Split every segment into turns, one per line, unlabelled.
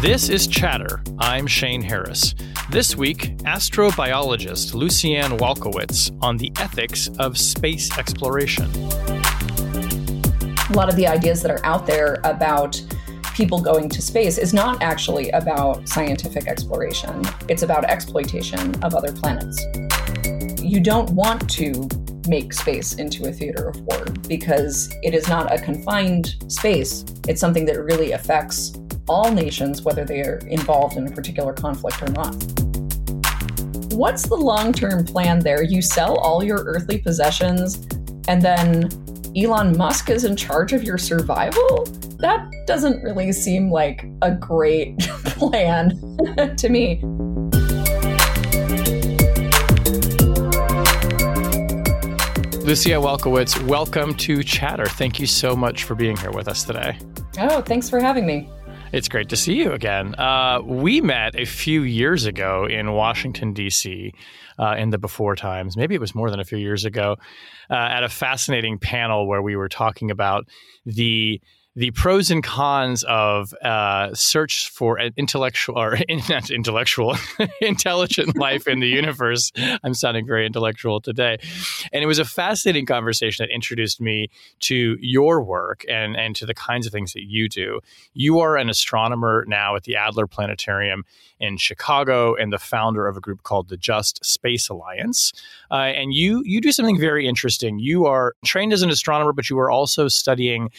This is Chatter. I'm Shane Harris. This week, astrobiologist Lucianne Walkowicz on the ethics of space exploration.
A lot of the ideas that are out there about people going to space is not actually about scientific exploration, it's about exploitation of other planets. You don't want to make space into a theater of war because it is not a confined space. It's something that really affects all nations, whether they are involved in a particular conflict or not. What's the long term plan there? You sell all your earthly possessions, and then Elon Musk is in charge of your survival? That doesn't really seem like a great plan to me.
Lucianne Walkowicz, welcome to Chatter. Thank you so much for being here with us today.
Oh, thanks for having me.
It's great to see you again. Uh, we met a few years ago in Washington, D.C., uh, in the before times. Maybe it was more than a few years ago, uh, at a fascinating panel where we were talking about the the pros and cons of uh, search for an intellectual or not intellectual intelligent life in the universe. I'm sounding very intellectual today, and it was a fascinating conversation that introduced me to your work and and to the kinds of things that you do. You are an astronomer now at the Adler Planetarium in Chicago and the founder of a group called the Just Space Alliance. Uh, and you you do something very interesting. You are trained as an astronomer, but you are also studying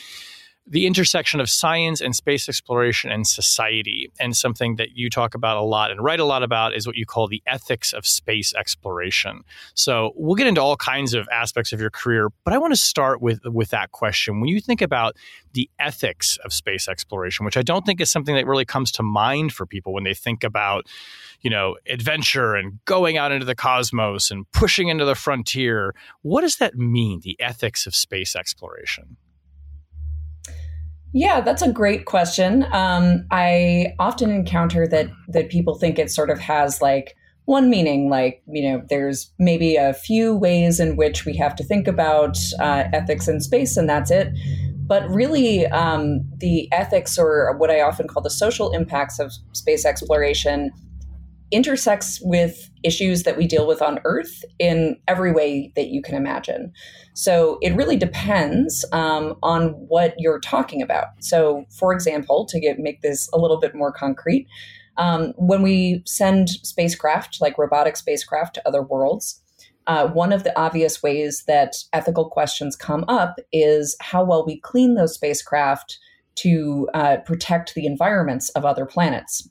the intersection of science and space exploration and society. And something that you talk about a lot and write a lot about is what you call the ethics of space exploration. So we'll get into all kinds of aspects of your career, but I want to start with with that question. When you think about the ethics of space exploration, which I don't think is something that really comes to mind for people when they think about, you know, adventure and going out into the cosmos and pushing into the frontier, what does that mean, the ethics of space exploration?
Yeah, that's a great question. Um, I often encounter that that people think it sort of has like one meaning, like you know, there's maybe a few ways in which we have to think about uh, ethics in space, and that's it. But really, um, the ethics, or what I often call the social impacts of space exploration, intersects with issues that we deal with on Earth in every way that you can imagine. So it really depends um, on what you're talking about. So, for example, to get make this a little bit more concrete, um, when we send spacecraft, like robotic spacecraft, to other worlds. Uh, one of the obvious ways that ethical questions come up is how well we clean those spacecraft to uh, protect the environments of other planets.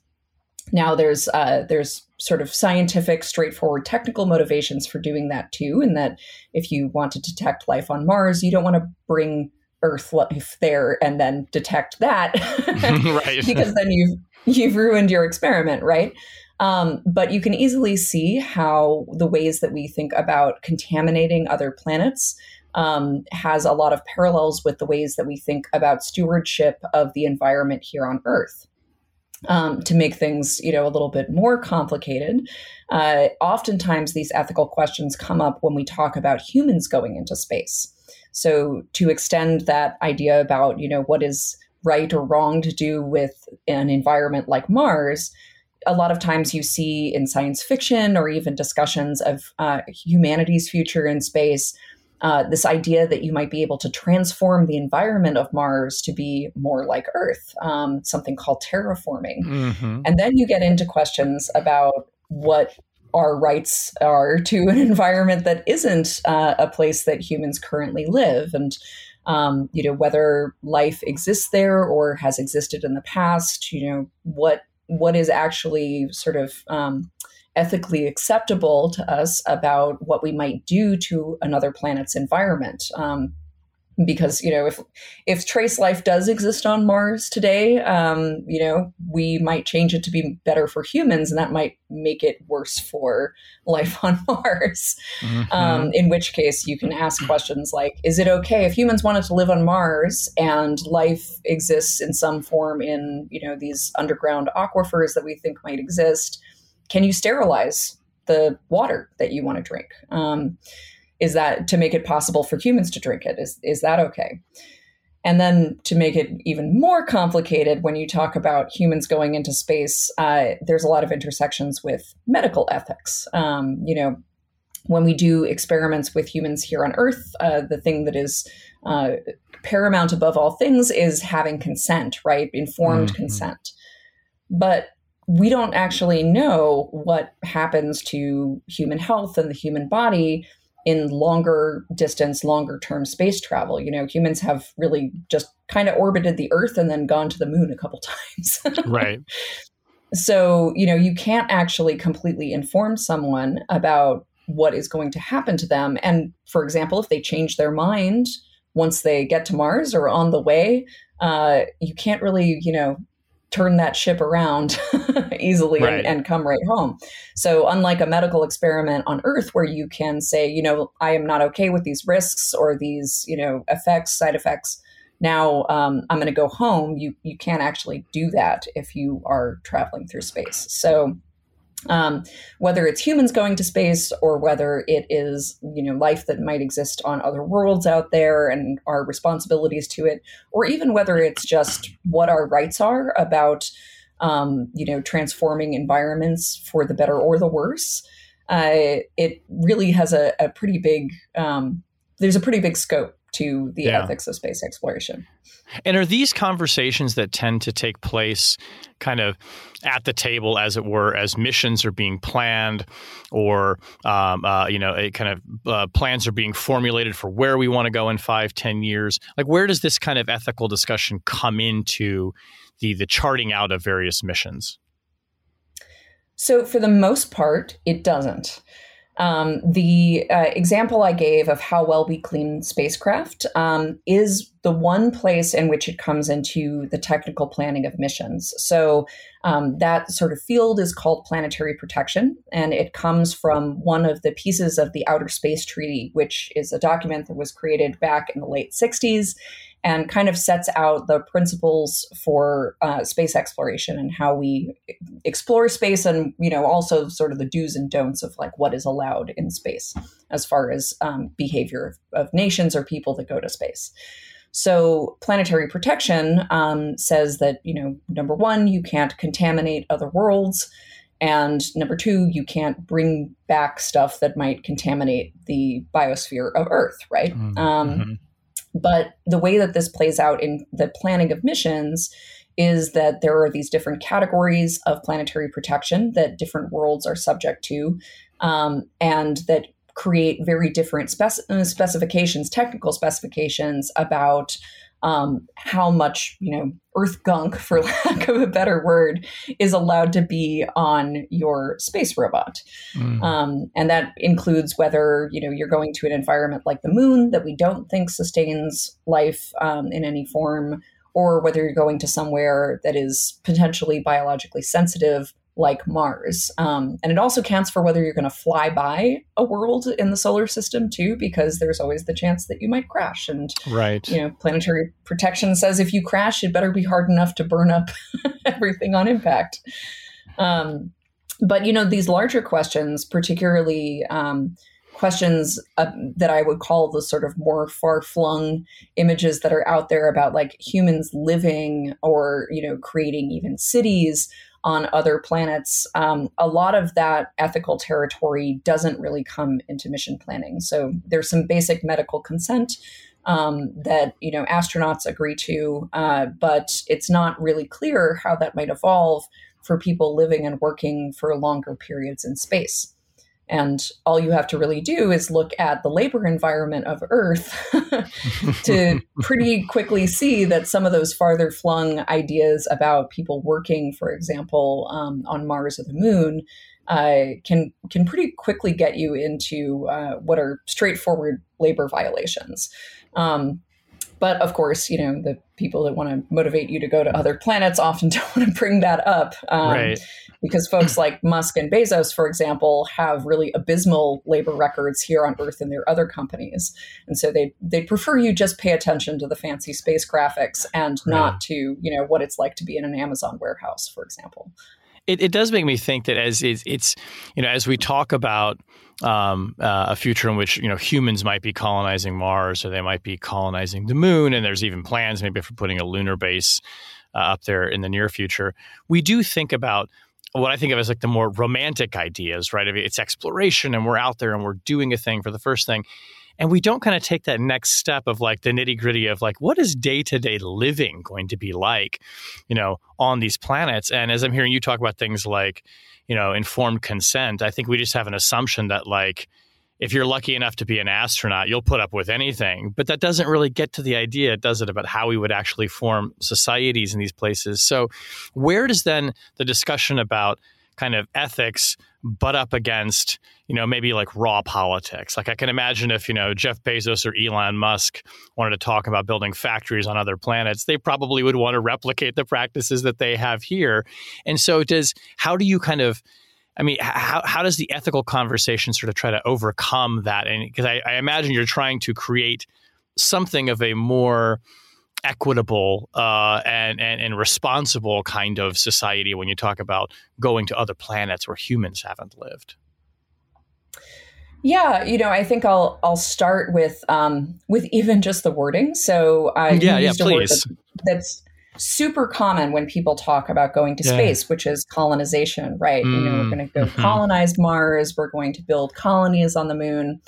Now there's uh, there's sort of scientific, straightforward technical motivations for doing that too. In that if you want to detect life on Mars, you don't want to bring Earth life there and then detect that, right? because then you've you've ruined your experiment, right? Um, but you can easily see how the ways that we think about contaminating other planets um, has a lot of parallels with the ways that we think about stewardship of the environment here on Earth um, to make things you know a little bit more complicated. Uh, oftentimes these ethical questions come up when we talk about humans going into space. So to extend that idea about you know what is right or wrong to do with an environment like mars a lot of times you see in science fiction or even discussions of uh, humanity's future in space uh, this idea that you might be able to transform the environment of Mars to be more like Earth, um, something called terraforming. Mm-hmm. And then you get into questions about what our rights are to an environment that isn't uh, a place that humans currently live. And um, you know whether life exists there or has existed in the past. You know what what is actually sort of um, ethically acceptable to us about what we might do to another planet's environment. Um, because you know, if if trace life does exist on Mars today, um, you know, we might change it to be better for humans, and that might make it worse for life on Mars. Mm-hmm. Um, in which case, you can ask questions like, "Is it okay if humans wanted to live on Mars and life exists in some form in you know these underground aquifers that we think might exist?" Can you sterilize the water that you want to drink? Um, is that to make it possible for humans to drink it? Is is that okay? And then to make it even more complicated, when you talk about humans going into space, uh, there's a lot of intersections with medical ethics. Um, you know, when we do experiments with humans here on Earth, uh, the thing that is uh, paramount above all things is having consent, right? Informed mm-hmm. consent. But we don't actually know what happens to human health and the human body in longer distance, longer term space travel. You know, humans have really just kind of orbited the Earth and then gone to the moon a couple times.
right.
So, you know, you can't actually completely inform someone about what is going to happen to them. And for example, if they change their mind once they get to Mars or on the way, uh, you can't really, you know, turn that ship around easily right. and, and, come right home. So, unlike a medical experiment on Earth where you can say, you know, I am not okay with these risks or these, you know, effects, side effects. Now um, I'm going to go home. You you can't actually do that if you are traveling through space. So um, whether it's humans going to space or whether it is you know life that might exist on other worlds out there and our responsibilities to it or even whether it's just what our rights are about um, you know transforming environments for the better or the worse uh, it really has a, a pretty big um, there's a pretty big scope to the yeah. ethics of space exploration.
And are these conversations that tend to take place kind of at the table, as it were, as missions are being planned, or um, uh, you know, a kind of uh, plans are being formulated for where we want to go in five, ten years? Like, where does this kind of ethical discussion come into the the charting out of various missions?
So, for the most part, it doesn't. Um, the uh, example I gave of how well we clean spacecraft um, is the one place in which it comes into the technical planning of missions. So, um, that sort of field is called planetary protection, and it comes from one of the pieces of the Outer Space Treaty, which is a document that was created back in the late 60s and kind of sets out the principles for uh, space exploration and how we explore space and you know also sort of the do's and don'ts of like what is allowed in space as far as um, behavior of, of, nations or people that go to space so planetary protection um, says that you know number one you can't contaminate other worlds and number two you can't bring back stuff that might contaminate the biosphere of earth right mm-hmm. Um, mm-hmm. But the way that this plays out in the planning of missions is that there are these different categories of planetary protection that different worlds are subject to, um, and that create very different spec- specifications, technical specifications about um, how much you know earth gunk for lack of a better word is allowed to be on your space robot mm. um, and that includes whether you know you're going to an environment like the moon that we don't think sustains life um, in any form or whether you're going to somewhere that is potentially biologically sensitive like Mars. Um, and it also counts for whether you're going to fly by a world in the solar system too, because there's always the chance that you might crash. And
right,
you know, planetary protection says if you crash, it better be hard enough to burn up everything on impact. Um, but you know, these larger questions, particularly. Um, questions uh, that I would call the sort of more far flung images that are out there about like humans living or, you know, creating even cities on other planets, um, a lot of that ethical territory doesn't really come into mission planning. So there's some basic medical consent um, that you know astronauts agree to, uh, but it's not really clear how that might evolve for people living and working for longer periods in space. And all you have to really do is look at the labor environment of Earth to pretty quickly see that some of those farther flung ideas about people working, for example, um, on Mars or the Moon, uh, can can pretty quickly get you into uh, what are straightforward labor violations. Um, but of course, you know the people that want to motivate you to go to other planets often don't want to bring that up.
Um, right
because folks like Musk and Bezos, for example, have really abysmal labor records here on Earth in their other companies, and so they they prefer you just pay attention to the fancy space graphics and not to you know what it's like to be in an Amazon warehouse, for example.
It, it does make me think that as it's, it's you know as we talk about um, uh, a future in which you know humans might be colonizing Mars or they might be colonizing the moon, and there's even plans maybe for putting a lunar base uh, up there in the near future. We do think about what I think of as like the more romantic ideas, right? It's exploration, and we're out there and we're doing a thing for the first thing. And we don't kind of take that next step of like the nitty gritty of like, what is day to day living going to be like, you know, on these planets? And as I'm hearing you talk about things like, you know, informed consent, I think we just have an assumption that like, if you're lucky enough to be an astronaut, you'll put up with anything. But that doesn't really get to the idea, does it, about how we would actually form societies in these places? So, where does then the discussion about kind of ethics butt up against, you know, maybe like raw politics. Like I can imagine if, you know, Jeff Bezos or Elon Musk wanted to talk about building factories on other planets, they probably would want to replicate the practices that they have here. And so does how do you kind of I mean, how, how does the ethical conversation sort of try to overcome that? And because I, I imagine you're trying to create something of a more equitable uh, and, and, and responsible kind of society when you talk about going to other planets where humans haven't lived.
Yeah, you know, I think I'll I'll start with um, with even just the wording. So I
yeah, yeah, please.
That, that's super common when people talk about going to yeah. space, which is colonization, right? Mm, you know, we're mm, going to go mm-hmm. colonize Mars. We're going to build colonies on the moon.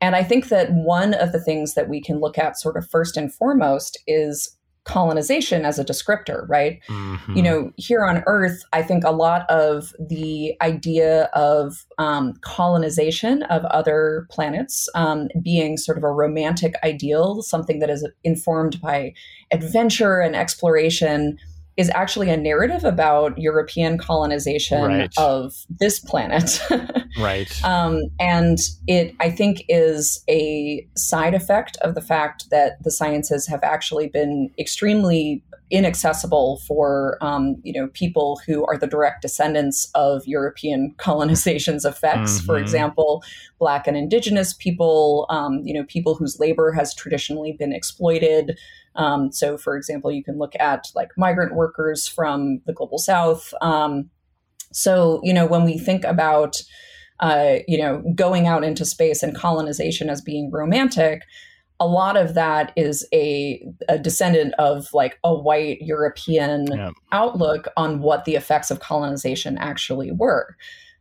And I think that one of the things that we can look at sort of first and foremost is colonization as a descriptor, right? Mm-hmm. You know, here on Earth, I think a lot of the idea of um, colonization of other planets um, being sort of a romantic ideal, something that is informed by adventure and exploration is actually a narrative about European colonization right. of this planet.
right.
Um, and it, I think, is a side effect of the fact that the sciences have actually been extremely inaccessible for um, you know people who are the direct descendants of European colonization's effects. Mm-hmm. For example, Black and Indigenous people, um, you know, people whose labor has traditionally been exploited. Um, so, for example, you can look at like migrant workers from the global south. Um, so, you know, when we think about, uh, you know, going out into space and colonization as being romantic, a lot of that is a, a descendant of like a white European yeah. outlook on what the effects of colonization actually were.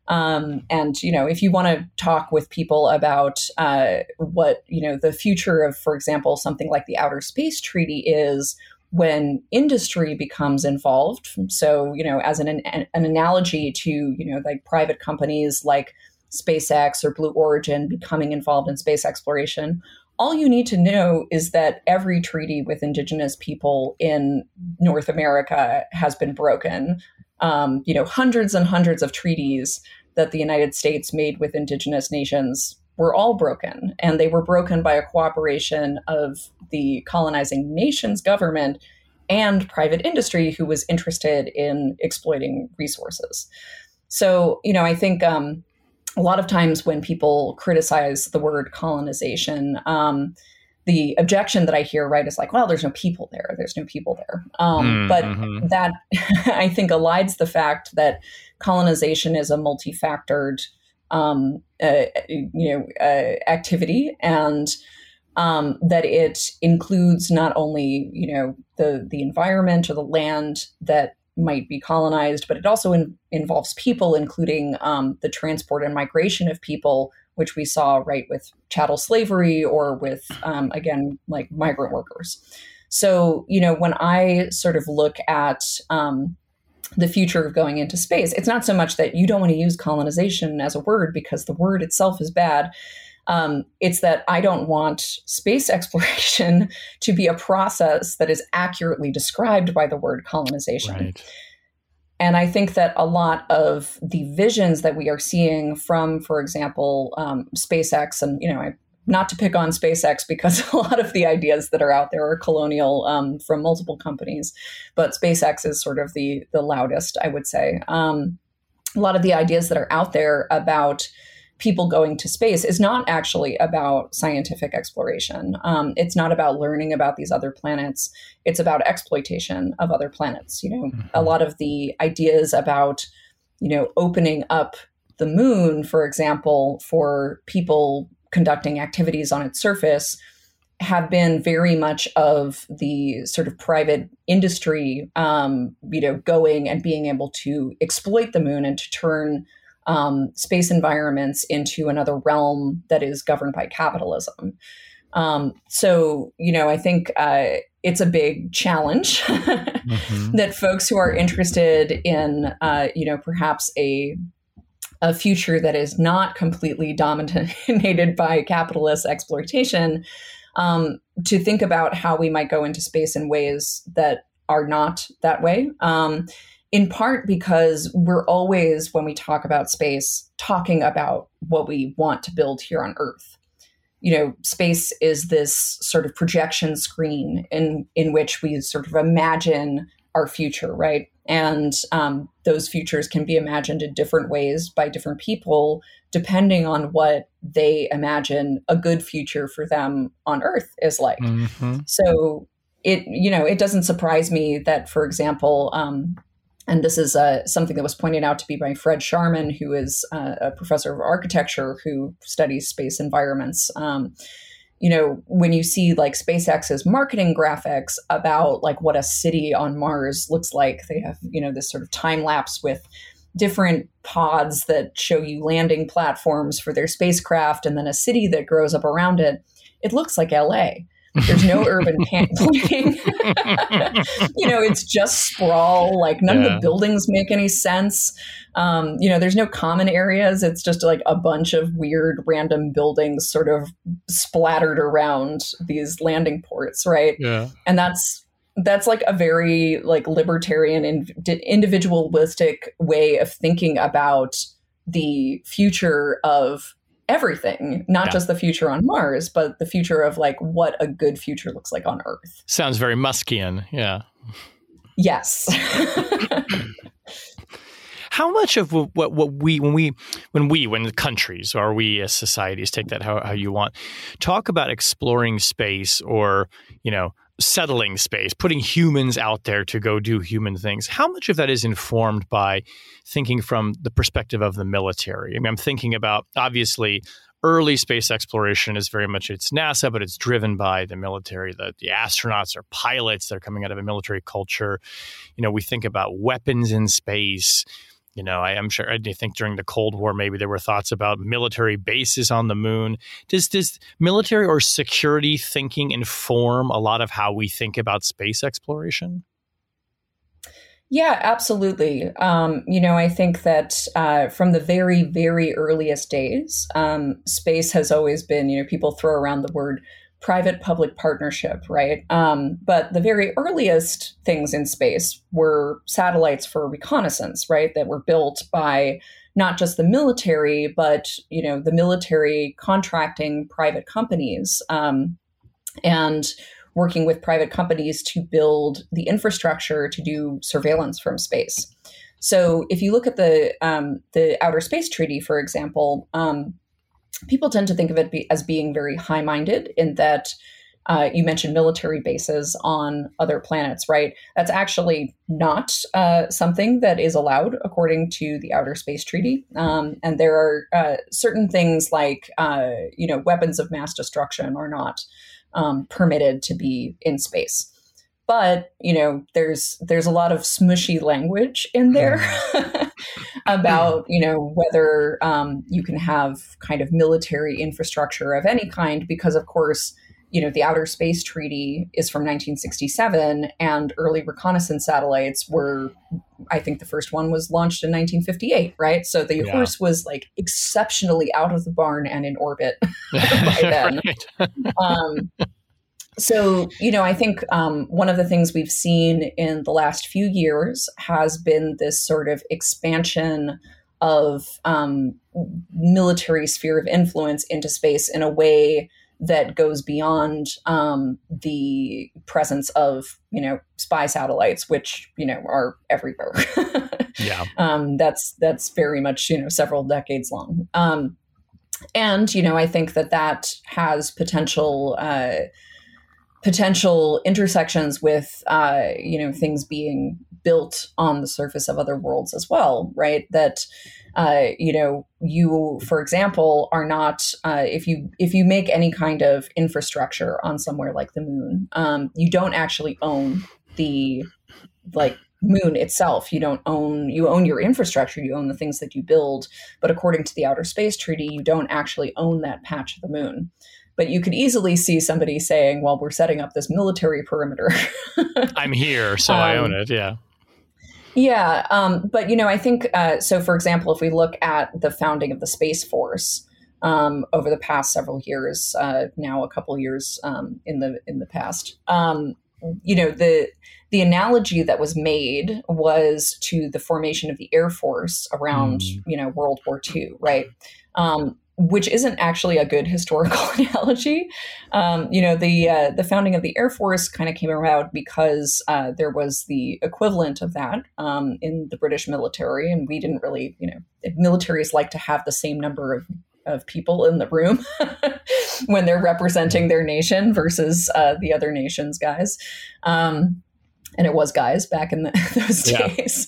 Um, and you know, if you want to talk with people about uh, what you know the future of, for example, something like the Outer Space Treaty is when industry becomes involved. So you know, as an an, an analogy to you know like private companies like SpaceX or Blue Origin becoming involved in space exploration. All you need to know is that every treaty with indigenous people in North America has been broken. Um, you know, hundreds and hundreds of treaties that the United States made with indigenous nations were all broken. And they were broken by a cooperation of the colonizing nation's government and private industry who was interested in exploiting resources. So, you know, I think um, a lot of times when people criticize the word colonization, um, the objection that I hear, right, is like, well, there's no people there. There's no people there. Um, mm, mm-hmm. But that, I think, elides the fact that colonization is a multi-factored, um, uh, you know, uh, activity, and um, that it includes not only, you know, the the environment or the land that might be colonized, but it also in, involves people, including um, the transport and migration of people which we saw right with chattel slavery or with um, again like migrant workers. So you know when i sort of look at um, the future of going into space it's not so much that you don't want to use colonization as a word because the word itself is bad um, it's that I don't want space exploration to be a process that is accurately described by the word colonization.
Right.
And I think that a lot of the visions that we are seeing from, for example, um, SpaceX, and you know, I, not to pick on SpaceX because a lot of the ideas that are out there are colonial um, from multiple companies, but SpaceX is sort of the the loudest, I would say. Um, a lot of the ideas that are out there about people going to space is not actually about scientific exploration. Um, it's not about learning about these other planets. It's about exploitation of other planets. You know, mm-hmm. a lot of the ideas about, you know, opening up the moon, for example, for people conducting activities on its surface have been very much of the sort of private industry, um, you know, going and being able to exploit the moon and to turn um, space environments into another realm that is governed by capitalism. Um, so, you know, I think uh, it's a big challenge mm-hmm. that folks who are interested in, uh, you know, perhaps a a future that is not completely dominated by capitalist exploitation um, to think about how we might go into space in ways that are not that way. Um, in part because we're always, when we talk about space, talking about what we want to build here on Earth. You know, space is this sort of projection screen in in which we sort of imagine our future, right? And um, those futures can be imagined in different ways by different people, depending on what they imagine a good future for them on Earth is like. Mm-hmm. So it, you know, it doesn't surprise me that, for example, um, and this is uh, something that was pointed out to me by Fred Scharmen, who is uh, a professor of architecture who studies space environments. Um, you know, when you see like SpaceX's marketing graphics about like what a city on Mars looks like, they have, you know, this sort of time lapse with different pods that show you landing platforms for their spacecraft and then a city that grows up around it. It looks like LA. There's no urban planning. you know, it's just sprawl. Like none yeah. of the buildings make any sense. Um, you know, there's no common areas. It's just like a bunch of weird random buildings sort of splattered around these landing ports, right?
Yeah.
And that's that's like a very like libertarian and individualistic way of thinking about the future of everything, not yeah. just the future on Mars, but the future of like what a good future looks like on Earth.
Sounds very Muskian. Yeah.
Yes.
how much of what, what we when we when we when the countries or we as societies take that how, how you want talk about exploring space or you know settling space, putting humans out there to go do human things. How much of that is informed by thinking from the perspective of the military? I mean, I'm thinking about obviously early space exploration is very much it's NASA, but it's driven by the military. The, the astronauts are pilots; they're coming out of a military culture. You know, we think about weapons in space. You know, I am sure. I think during the Cold War, maybe there were thoughts about military bases on the moon. Does does military or security thinking inform a lot of how we think about space exploration?
Yeah, absolutely. Um, you know, I think that uh, from the very, very earliest days, um, space has always been, you know, people throw around the word private public partnership, right? Um, but the very earliest things in space were satellites for reconnaissance, right? That were built by not just the military, but you know the military contracting private companies um, and working with private companies to build the infrastructure to do surveillance from space. So if you look at the um, the Outer Space Treaty, for example, um, people tend to think of it be, as being very high minded in that uh, you mentioned military bases on other planets, right? That's actually not uh, something that is allowed according to the Outer Space Treaty. Um, and there are uh, certain things like, uh, you know, weapons of mass destruction are not um, permitted to be in space. But you know, there's there's a lot of smushy language in there. About you know whether um, you can have kind of military infrastructure of any kind because of course you know the outer space treaty is from 1967 and early reconnaissance satellites were i think the first one was launched in 1958 right so the yeah. horse was like exceptionally out of the barn and in orbit by then um, so, you know, I think um, one of the things we've seen in the last few years has been this sort of expansion of um, military sphere of influence into space in a way that goes beyond um, the presence of, you know, spy satellites, which you know are everywhere.
yeah,
um, that's that's very much you know several decades long. Um, and you know, I think that that has potential. Uh, potential intersections with uh, you know things being built on the surface of other worlds as well right? That uh, you know, you, for example, are not uh, if you if you make any kind of infrastructure on somewhere like the moon, um, you don't actually own the like moon itself. You don't own you own your infrastructure you own the things that you build but according to the outer space treaty you don't actually own that patch of the moon but you could easily see somebody saying well we're setting up this military perimeter
i'm here so um, i own it yeah
yeah, um, but you know, I think uh, so. For example, if we look at the founding of the Space Force um, over the past several years, uh, now a couple years um, in the in the past, um, you know, the the analogy that was made was to the formation of the Air Force around mm. you know World War II, right? Which isn't actually a good historical analogy. Um, you know, the uh, the founding of the Air Force kind of came around because uh, there was the equivalent of that um, in the British military, and we didn't really, you know, militaries like to have the same number of of people in the room when they're representing their nation versus uh, the other nation's guys. Um, and it was guys back in the, those yeah. days.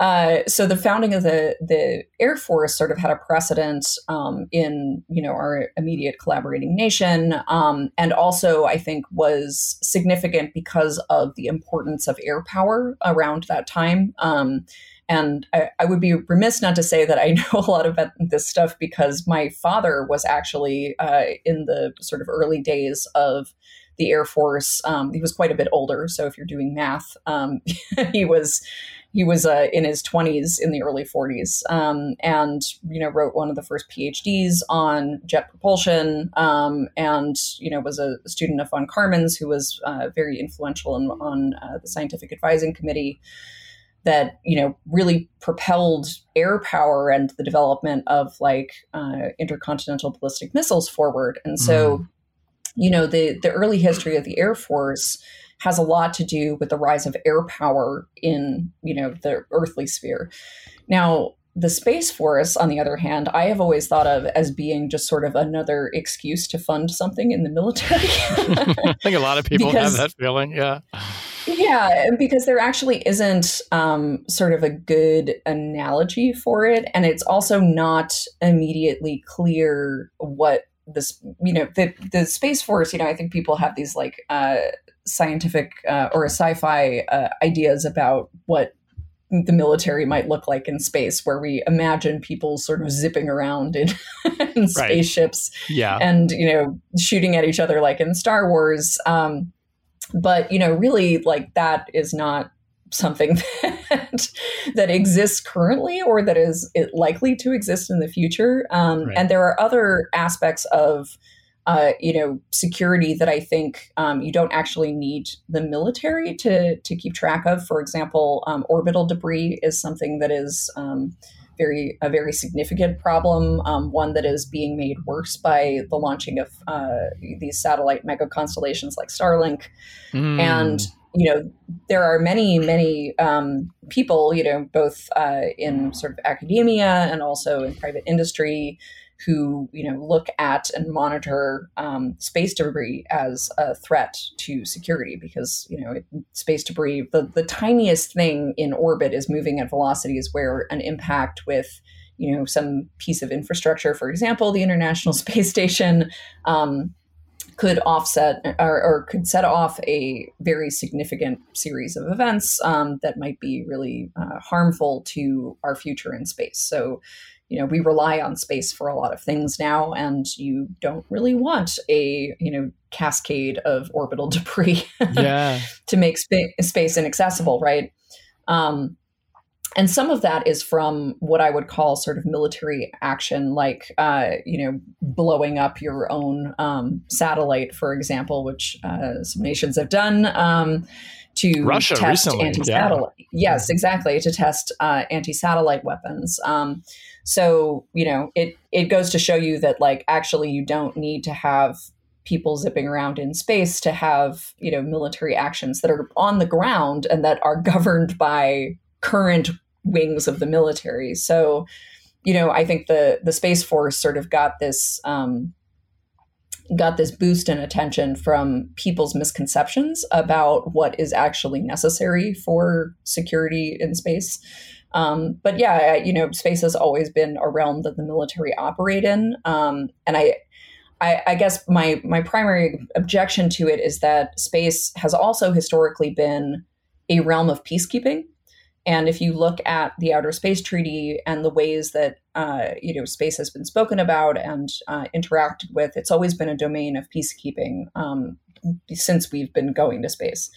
Uh, so the founding of the the Air Force sort of had a precedent um, in you know our immediate collaborating nation, um, and also I think was significant because of the importance of air power around that time. Um, and I, I, would be remiss not to say that I know a lot about this stuff because my father was actually uh, in the sort of early days of the Air Force. Um, he was quite a bit older, so if you're doing math, um, he was he was uh, in his 20s in the early 40s, um, and you know wrote one of the first PhDs on jet propulsion, um, and you know was a student of von Karman's, who was uh, very influential in, on uh, the scientific advising committee that you know really propelled air power and the development of like uh, intercontinental ballistic missiles forward and so mm you know, the, the early history of the Air Force has a lot to do with the rise of air power in, you know, the earthly sphere. Now, the Space Force, on the other hand, I have always thought of as being just sort of another excuse to fund something in the military.
I think a lot of people because, have that feeling. Yeah.
Yeah, because there actually isn't um, sort of a good analogy for it. And it's also not immediately clear what this you know the the space force you know i think people have these like uh scientific uh, or sci-fi uh, ideas about what the military might look like in space where we imagine people sort of zipping around in, in spaceships
yeah.
and you know shooting at each other like in star wars. Um but you know really like that is not something that that exists currently or that is likely to exist in the future. Um, right. And there are other aspects of uh, you know security that I think um, you don't actually need the military to to keep track of. For example, um, orbital debris is something that is um, very a very significant problem, um, one that is being made worse by the launching of uh, these satellite mega constellations like Starlink, mm. and you know, there are many, many um, people, you know, both uh, in sort of academia and also in private industry who, you know, look at and monitor um, space debris as a threat to security because, you know, it, space debris, the, the tiniest thing in orbit is moving at velocities where an impact with, you know, some piece of infrastructure, for example, the International Space Station, um, could offset or, or, could set off a very significant series of events um, that might be really uh, harmful to our future in space. So, you know, we rely on space for a lot of things now, and you don't really want a you know cascade of orbital debris
yeah.
to make spa- space inaccessible, right? Um, and some of that is from what I would call sort of military action, like uh, you know blowing up your own um, satellite, for example, which uh, some nations have done um, to
Russia
test
recently,
anti-satellite. Yeah. Yes, exactly, to test uh, anti-satellite weapons. Um, so you know it it goes to show you that like actually you don't need to have people zipping around in space to have you know military actions that are on the ground and that are governed by current wings of the military. So, you know, I think the the Space Force sort of got this um, got this boost in attention from people's misconceptions about what is actually necessary for security in space. Um, but yeah, you know, space has always been a realm that the military operate in, um, and I, I, I guess my my primary objection to it is that space has also historically been a realm of peacekeeping. And if you look at the Outer Space Treaty and the ways that uh, you know space has been spoken about and uh, interacted with, it's always been a domain of peacekeeping um, since we've been going to space.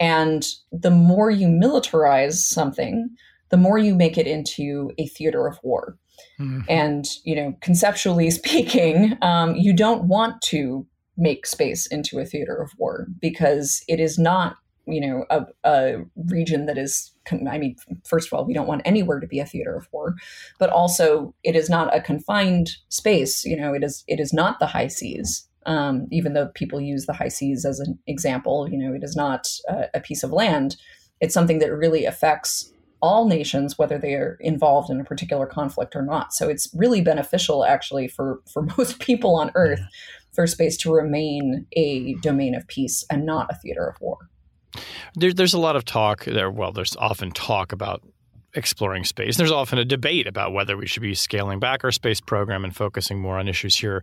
And the more you militarize something, the more you make it into a theater of war. Mm-hmm. And you know, conceptually speaking, um, you don't want to make space into a theater of war because it is not you know a, a, region that is i mean first of all we don't want anywhere to be a theater of war but also it is not a confined space you know it is it is not the high seas um, even though people use the high seas as an example you know it is not a, a piece of land. It's something that really affects all nations whether they are involved in a particular conflict or not. So it's really beneficial actually for for most people on earth for space to remain a domain of peace and not a theater of war
there, there's a lot of talk there. Well, there's often talk about exploring space. There's often a debate about whether we should be scaling back our space program and focusing more on issues here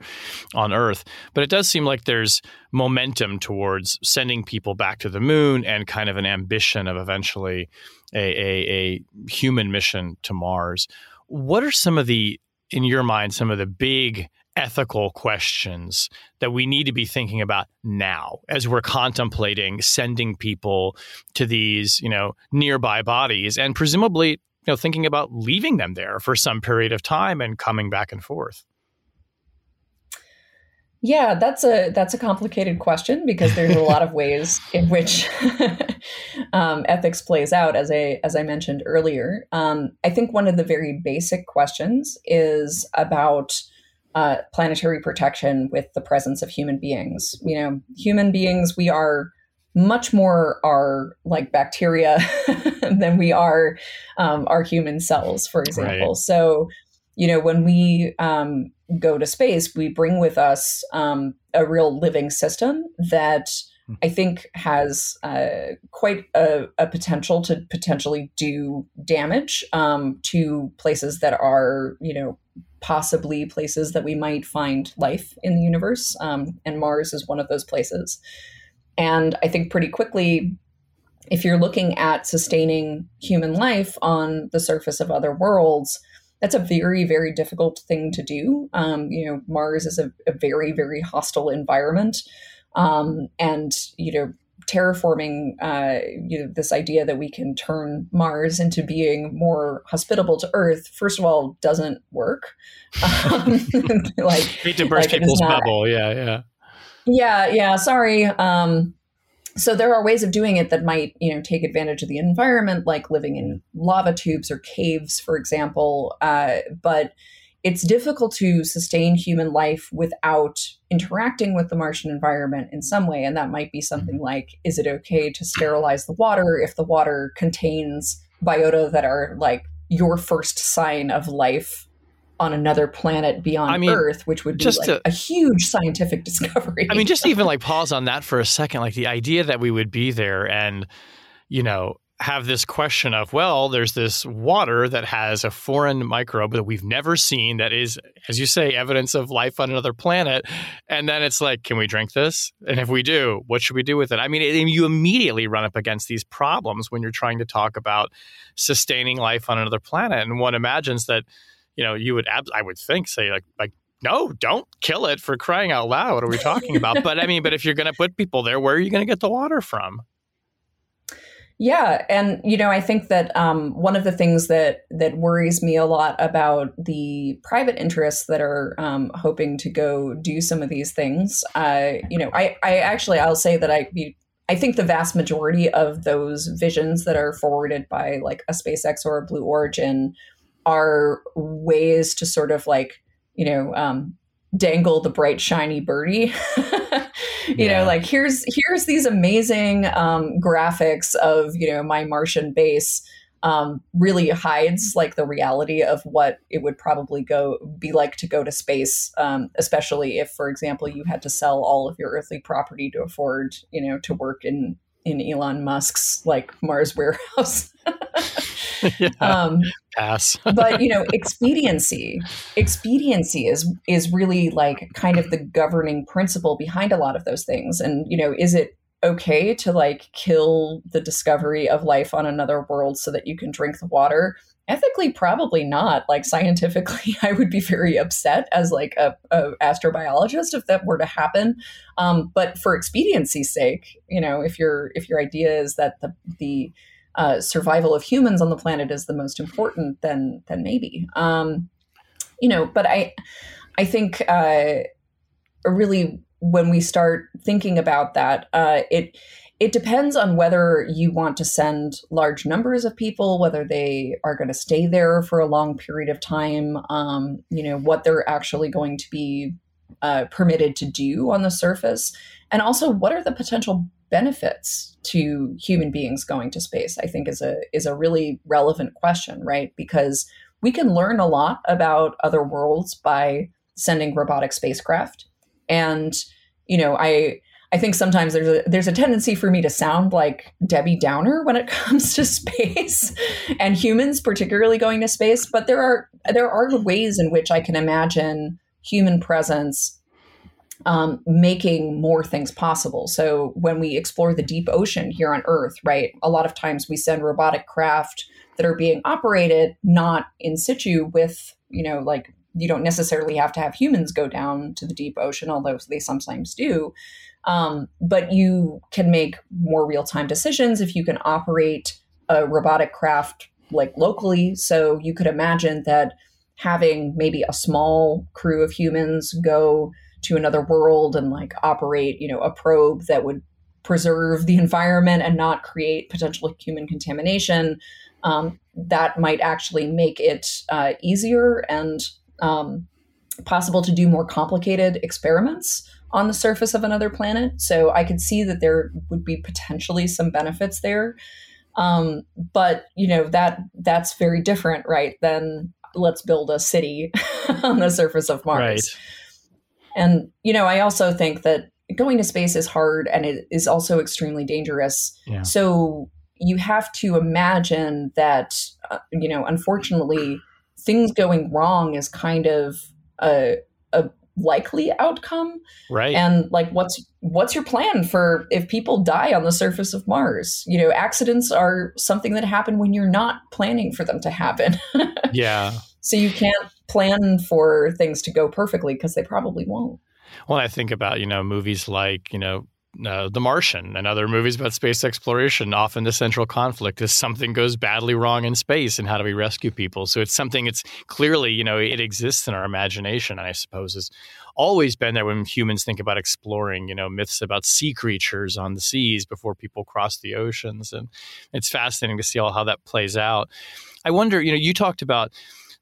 on Earth. But it does seem like there's momentum towards sending people back to the moon and kind of an ambition of eventually a, a, a human mission to Mars. What are some of the, in your mind, some of the big ethical questions that we need to be thinking about now as we're contemplating sending people to these, you know, nearby bodies and presumably, you know, thinking about leaving them there for some period of time and coming back and forth.
Yeah, that's a that's a complicated question because there's a lot of ways in which um, ethics plays out. As I as I mentioned earlier, um, I think one of the very basic questions is about uh, planetary protection with the presence of human beings. You know, human beings, we are much more are like bacteria than we are um, our human cells, for example. Right. So, you know, when we um, go to space, we bring with us um, a real living system that hmm. I think has uh, quite a, a, potential to potentially do damage um, to places that are, you know, possibly places that we might find life in the universe. Um, and Mars is one of those places. And I think pretty quickly, if you're looking at sustaining human life on the surface of other worlds, that's a very, very difficult thing to do. Um, you know, Mars is a, a very, very hostile environment. Um, and, you know, terraforming uh, you know, this idea that we can turn Mars into being more hospitable to Earth, first of all, doesn't work. Um,
like, hate to burst like people's not, bubble. Yeah, yeah,
yeah, yeah. Sorry. Um, so there are ways of doing it that might, you know, take advantage of the environment, like living in lava tubes or caves, for example. Uh, but it's difficult to sustain human life without interacting with the Martian environment in some way. And that might be something mm-hmm. like is it okay to sterilize the water if the water contains biota that are like your first sign of life on another planet beyond I mean, Earth, which would be like to, a huge scientific discovery.
I mean, just even like pause on that for a second, like the idea that we would be there and, you know, have this question of, well, there's this water that has a foreign microbe that we've never seen that is, as you say, evidence of life on another planet. And then it's like, can we drink this? And if we do, what should we do with it? I mean, it, you immediately run up against these problems when you're trying to talk about sustaining life on another planet. And one imagines that, you know, you would, ab- I would think, say, like, like, no, don't kill it for crying out loud. What are we talking about? but I mean, but if you're going to put people there, where are you going to get the water from?
Yeah, and you know, I think that um, one of the things that that worries me a lot about the private interests that are um, hoping to go do some of these things, uh, you know, I, I actually I'll say that I I think the vast majority of those visions that are forwarded by like a SpaceX or a Blue Origin are ways to sort of like you know um, dangle the bright shiny birdie you yeah. know like here's here's these amazing um, graphics of you know my martian base um, really hides like the reality of what it would probably go be like to go to space um, especially if for example you had to sell all of your earthly property to afford you know to work in in elon musk's like mars warehouse
yeah. um, Pass.
but you know, expediency, expediency is is really like kind of the governing principle behind a lot of those things. And you know, is it okay to like kill the discovery of life on another world so that you can drink the water? ethically probably not like scientifically i would be very upset as like a, a astrobiologist if that were to happen um, but for expediency's sake you know if your if your idea is that the the uh, survival of humans on the planet is the most important then then maybe. Um, you know but i i think uh, really when we start thinking about that uh, it it depends on whether you want to send large numbers of people, whether they are going to stay there for a long period of time, um, you know, what they're actually going to be uh, permitted to do on the surface, and also what are the potential benefits to human beings going to space. I think is a is a really relevant question, right? Because we can learn a lot about other worlds by sending robotic spacecraft, and you know, I I think sometimes there's a there's a tendency for me to sound like Debbie Downer when it comes to space and humans, particularly going to space. But there are there are ways in which I can imagine human presence um, making more things possible. So when we explore the deep ocean here on Earth, right, a lot of times we send robotic craft that are being operated not in situ with you know like you don't necessarily have to have humans go down to the deep ocean, although they sometimes do. Um, but you can make more real time decisions if you can operate a robotic craft like locally. So you could imagine that having maybe a small crew of humans go to another world and like operate, you know, a probe that would preserve the environment and not create potential human contamination. Um, that might actually make it uh, easier and um, possible to do more complicated experiments on the surface of another planet. So I could see that there would be potentially some benefits there. Um, but you know that that's very different, right? Than let's build a city on the surface of Mars. Right. And you know, I also think that going to space is hard and it is also extremely dangerous. Yeah. So you have to imagine that uh, you know, unfortunately, things going wrong is kind of a, a likely outcome.
Right.
And like what's what's your plan for if people die on the surface of mars? You know accidents are something that happen when you're not planning for them to happen.
Yeah.
So you can't plan for things to go perfectly because they probably won't
well i think about you know movies like you know uh, The Martian and other movies about space exploration, often the central conflict is something goes badly wrong in space and how do we rescue people. So it's something it's clearly, you know, it exists in our imagination, I suppose has always been there when humans think about exploring, you know, myths about sea creatures on the seas before people cross the oceans. And it's fascinating to see all how that plays out. I wonder, you know, you talked about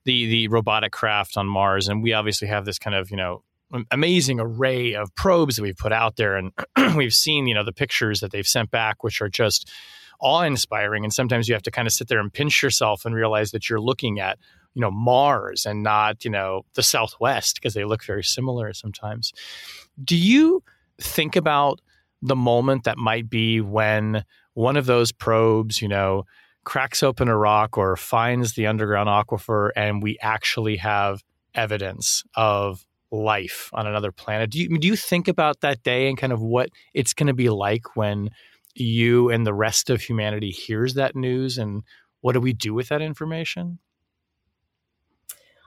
the the robotic craft on Mars, and we obviously have this kind of, you know, amazing array of probes that we've put out there. And we've seen you know the pictures that they've sent back which are just awe-inspiring. And sometimes you have to kind of sit there and pinch yourself and realize that you're looking at you know mars and not you know the southwest because they look very similar sometimes. Do you think about the moment that might be when one of those probes you know cracks open a rock or finds the underground aquifer and we actually have evidence of life on another planet. Do you do you think about that day and kind of what it's going to be like when you and the rest of humanity hears that news and what do we do with that information?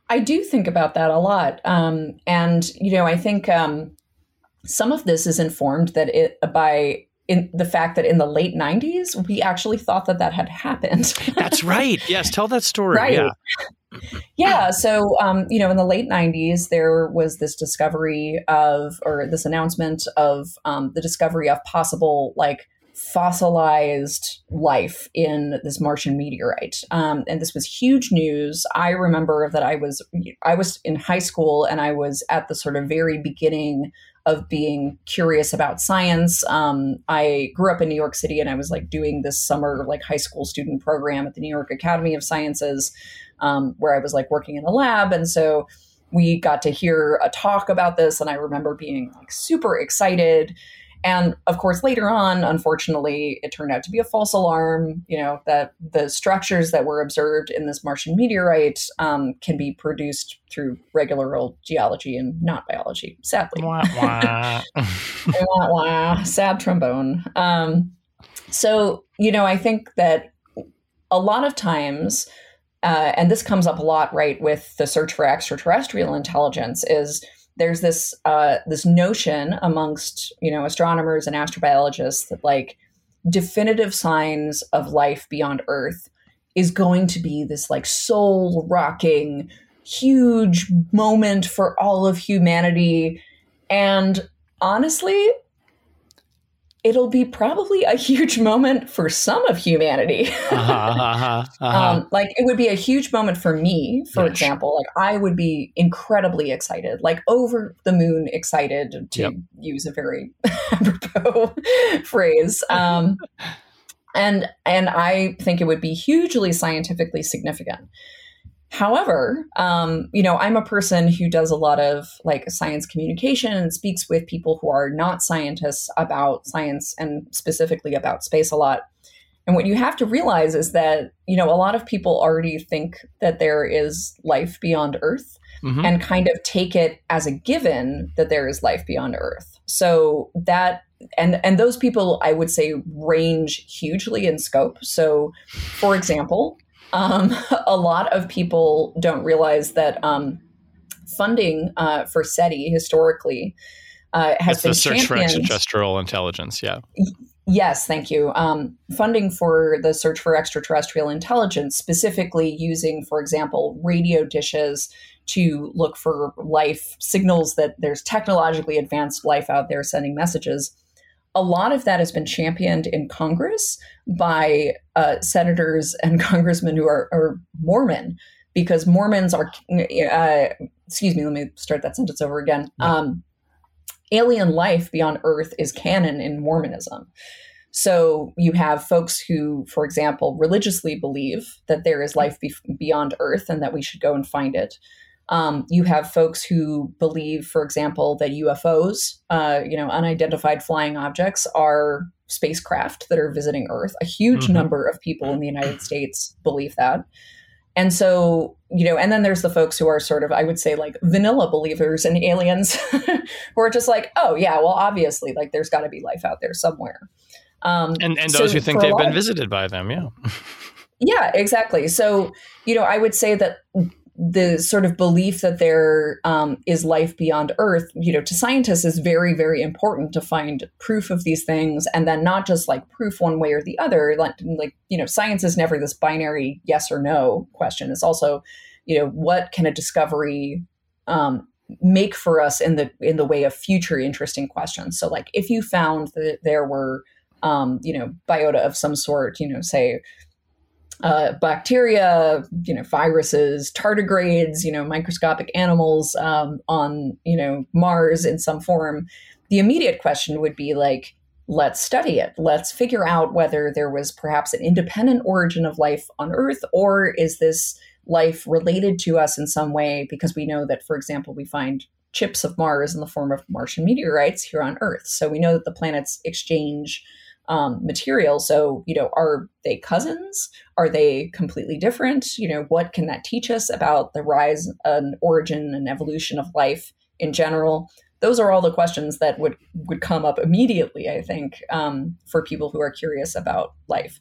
I do think about that a lot, um, and you know, I think um, some of this is informed that it by in the fact that in the late 90s we actually thought that that had happened
that's right yes tell that story
right. yeah yeah. So, um, you know, in the late 90s, there was this discovery of, or this announcement of um, the discovery of possible, like, fossilized life in this Martian meteorite. Um, and this was huge news. I remember that I was I was in high school and I was at the sort of very beginning of being curious about science. Um, I grew up in New York City and I was like doing this summer like high school student program at the New York Academy of Sciences um, where I was like working in a lab. And so we got to hear a talk about this. And I remember being like super excited. And of course, later on, unfortunately, it turned out to be a false alarm. You know that the structures that were observed in this Martian meteorite um, can be produced through regular old geology and not biology. Sadly,
wah, wah.
wah, wah. sad trombone. Um, so you know, I think that a lot of times. Uh, and this comes up a lot, right, with the search for extraterrestrial intelligence, is there's this uh, this notion amongst you know astronomers and astrobiologists that like definitive signs of life beyond Earth is going to be this like soul rocking huge moment for all of humanity. And honestly it'll be probably a huge moment for some of humanity. uh-huh, uh-huh, uh-huh. Um, like it would be a huge moment for me, for yes. example. Like I would be incredibly excited, like over the moon excited, to yep. use a very apropos phrase. Um, and and I think it would be hugely scientifically significant. However, um, you know, I'm a person who does a lot of like science communication and speaks with people who are not scientists about science and specifically about space a lot. And what you have to realize is that, you know, a lot of people already think that there is life beyond Earth mm-hmm. and kind of take it as a given that there is life beyond Earth. So that and and those people I would say range hugely in scope. So for example, um, a lot of people don't realize that um, funding uh, for SETI historically uh, has
That's
been
the search
championed.
for extraterrestrial intelligence. Yeah.
Yes, thank you. Um, funding for the search for extraterrestrial intelligence, specifically using, for example, radio dishes to look for life signals that there's technologically advanced life out there sending messages a lot of that has been championed in Congress by uh, senators and congressmen who are, are, Mormon, because Mormons are, uh, excuse me, let me start that sentence over again. Um, alien life beyond Earth is canon in Mormonism. So you have folks who, for example, religiously believe that there is life be- beyond Earth and that we should go and find it. Um, you have folks who believe, for example, that UFOs, uh, you know, unidentified flying objects, are spacecraft that are visiting Earth. A huge mm-hmm. number of people in the United States believe that. And so, you know, and then there's the folks who are sort of, I would say, like vanilla believers in aliens who are just like, oh, yeah, well, obviously, like there's got to be life out there somewhere.
Um, and and those so who think they've been visited by them, yeah.
yeah, exactly. So, you know, I would say that the sort of belief that there um, is life beyond Earth, you know, to scientists is very, very important to find proof of these things, and then not just like proof one way or the other. Like, like you know, science is never this binary yes or no question. It's also, you know, what can a discovery um, make for us in the in the way of future interesting questions. So, like, if you found that there were, um, you know, biota of some sort, you know, say uh, bacteria, you know, viruses, tardigrades, you know, microscopic animals um, on, you know, Mars in some form, the immediate question would be like, let's study it. Let's figure out whether there was perhaps an independent origin of life on Earth, or is this life related to us in some way? Because we know that, for example, we find chips of Mars in the form of Martian meteorites here on Earth. So we know that the planets exchange um, material. So, you know, are they cousins? Are they completely different? You know, what can that teach us about the rise and origin and evolution of life in general? Those are all the questions that would would come up immediately, I think, um, for people who are curious about life.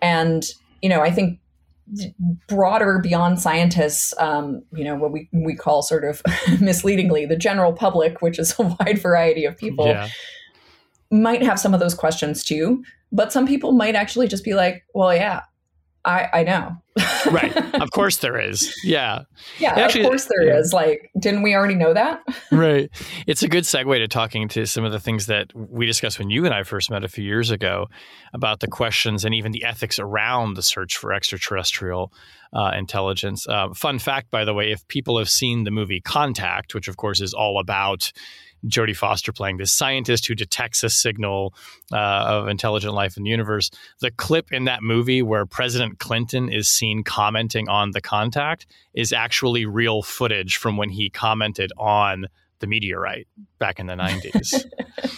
And you know, I think broader beyond scientists, um, you know, what we we call sort of misleadingly the general public, which is a wide variety of people. Yeah might have some of those questions too, but some people might actually just be like, well, yeah, I, I know.
right. Of course there is. Yeah.
Yeah, actually, of course there yeah. is. Like, didn't we already know that?
right. It's a good segue to talking to some of the things that we discussed when you and I first met a few years ago about the questions and even the ethics around the search for extraterrestrial uh, intelligence. Uh, fun fact, by the way, if people have seen the movie Contact, which of course is all about Jodie Foster playing this scientist who detects a signal uh, of intelligent life in the universe. The clip in that movie where President Clinton is seen commenting on the contact is actually real footage from when he commented on the meteorite back in the 90s,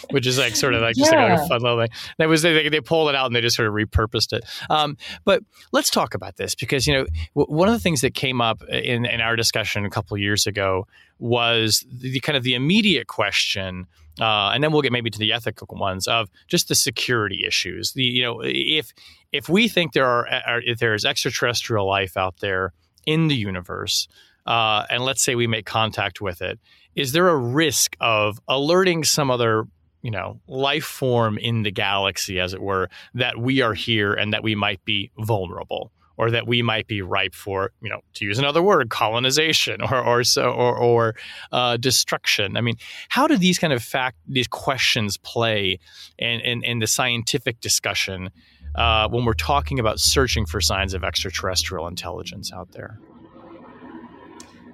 which is like sort of like just yeah. like a fun little thing. That was they, they pulled it out and they just sort of repurposed it. Um, but let's talk about this because you know w- one of the things that came up in, in our discussion a couple years ago was the, kind of the immediate question. Uh, and then we'll get maybe to the ethical ones of just the security issues. The you know if if we think there are, are if there is extraterrestrial life out there in the universe, uh, and let's say we make contact with it, is there a risk of alerting some other you know life form in the galaxy, as it were, that we are here and that we might be vulnerable? Or that we might be ripe for, you know, to use another word, colonization or or so or, or uh, destruction. I mean, how do these kind of fact these questions play in in, in the scientific discussion uh, when we're talking about searching for signs of extraterrestrial intelligence out there?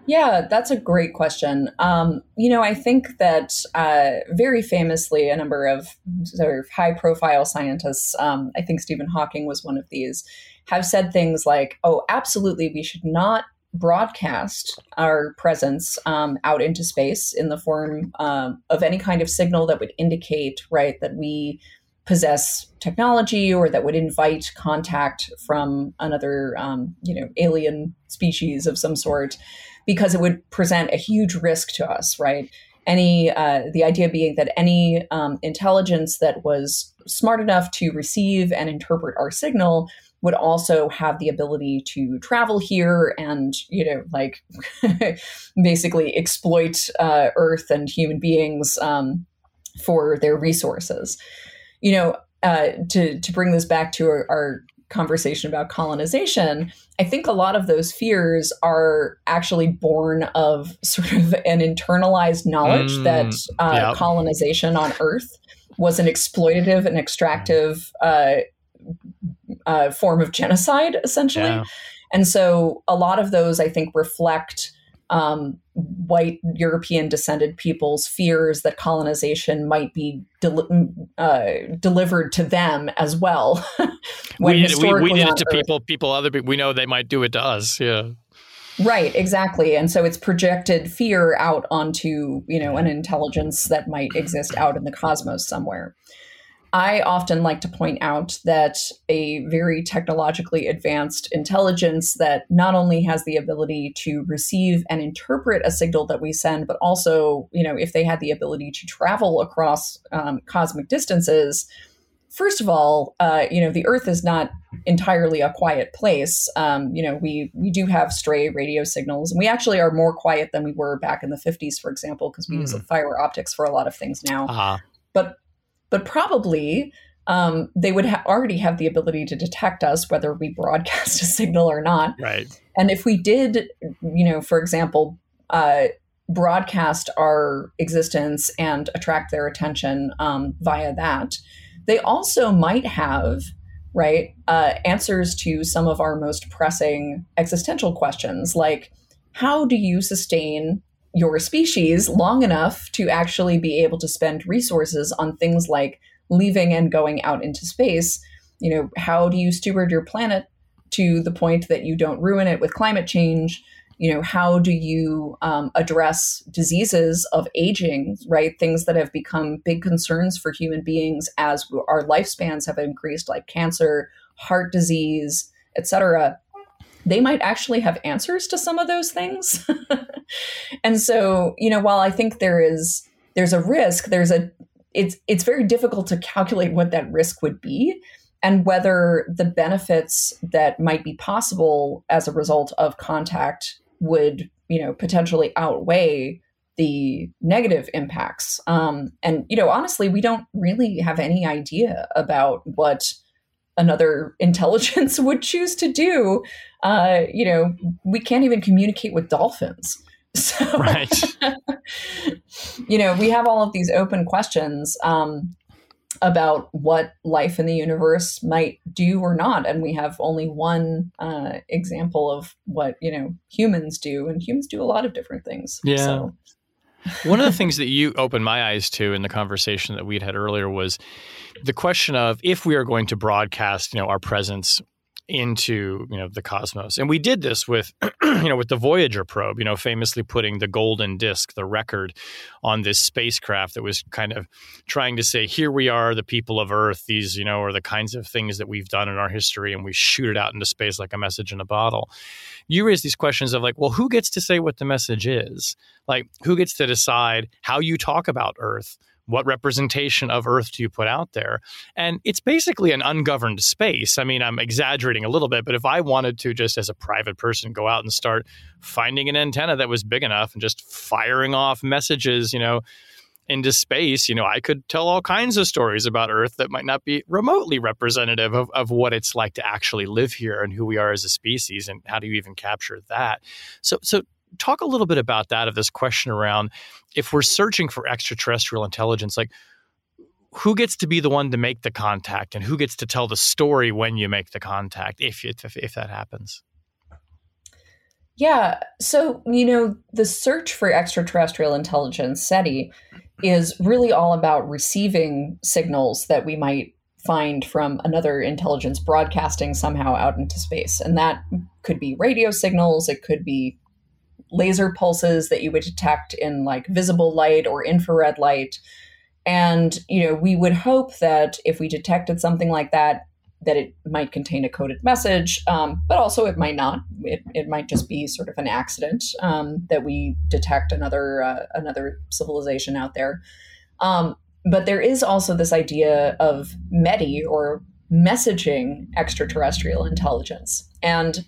Yeah, that's a great question. Um, you know, I think that uh, very famously, a number of sort of high profile scientists, um, I think Stephen Hawking was one of these, have said things like, oh, absolutely, we should not broadcast our presence um, out into space in the form um, of any kind of signal that would indicate, right, that we possess technology or that would invite contact from another, um, you know, alien species of some sort because it would present a huge risk to us, right? Any uh, the idea being that any um, intelligence that was smart enough to receive and interpret our signal would also have the ability to travel here and you know like basically exploit uh, Earth and human beings um, for their resources. You know, uh, to to bring this back to our, our conversation about colonization, I think a lot of those fears are actually born of sort of an internalized knowledge mm, that uh, yep. colonization on Earth was an exploitative and extractive uh, form of genocide, essentially. Yeah. And so a lot of those, I think, reflect um, white European descended people's fears that colonization might be del- uh, delivered to them as well.
we did, we, we did it to Earth. people, people, other people, we know they might do it to us. Yeah.
Right, exactly. And so it's projected fear out onto, you know, an intelligence that might exist out in the cosmos somewhere. I often like to point out that a very technologically advanced intelligence that not only has the ability to receive and interpret a signal that we send, but also, you know, if they had the ability to travel across um, cosmic distances, first of all, uh, you know, the Earth is not entirely a quiet place. Um, you know, we we do have stray radio signals, and we actually are more quiet than we were back in the 50s, for example, because we mm. use hmm. fiber optics for a lot of things now. Uh-huh. But but probably um, they would ha- already have the ability to detect us whether we broadcast a signal or not.
Right.
And if we did, you know, for example, uh, broadcast our existence and attract their attention um, via that, they also might have right uh, answers to some of our most pressing existential questions, like how do you sustain your species long enough to actually be able to spend resources on things like leaving and going out into space. You know, how do you steward your planet to the point that you don't ruin it with climate change? You know, how do you um, address diseases of aging, right? Things that have become big concerns for human beings as our lifespans have increased, like cancer, heart disease, etc they might actually have answers to some of those things. and so, you know, while I think there is there's a risk, there's a it's it's very difficult to calculate what that risk would be and whether the benefits that might be possible as a result of contact would, you know, potentially outweigh the negative impacts. Um, and you know, honestly, we don't really have any idea about what another intelligence would choose to do. Uh, you know, we can't even communicate with dolphins. So, right. you know, we have all of these open questions um, about what life in the universe might do or not, and we have only one uh, example of what you know humans do, and humans do a lot of different things.
Yeah. So. One of the things that you opened my eyes to in the conversation that we'd had earlier was the question of if we are going to broadcast, you know, our presence into you know the cosmos. And we did this with you know with the voyager probe you know famously putting the golden disk the record on this spacecraft that was kind of trying to say here we are the people of earth. These you know are the kinds of things that we've done in our history and we shoot it out into space like a message in a bottle. You raise these questions of like well who gets to say what the message is? Like who gets to decide how you talk about earth what representation of Earth do you put out there? And it's basically an ungoverned space. I mean, I'm exaggerating a little bit, but if I wanted to just as a private person go out and start finding an antenna that was big enough and just firing off messages, you know, into space, you know, I could tell all kinds of stories about Earth that might not be remotely representative of, of what it's like to actually live here and who we are as a species and how do you even capture that. So so talk a little bit about that of this question around if we're searching for extraterrestrial intelligence, like who gets to be the one to make the contact and who gets to tell the story when you make the contact if if, if that happens?
Yeah so you know the search for extraterrestrial intelligence seti is really all about receiving signals that we might find from another intelligence broadcasting somehow out into space and that could be radio signals it could be laser pulses that you would detect in like visible light or infrared light. And, you know, we would hope that if we detected something like that, that it might contain a coded message, um, but also it might not. It, it might just be sort of an accident um, that we detect another uh, another civilization out there. Um, but there is also this idea of METI or messaging extraterrestrial intelligence, and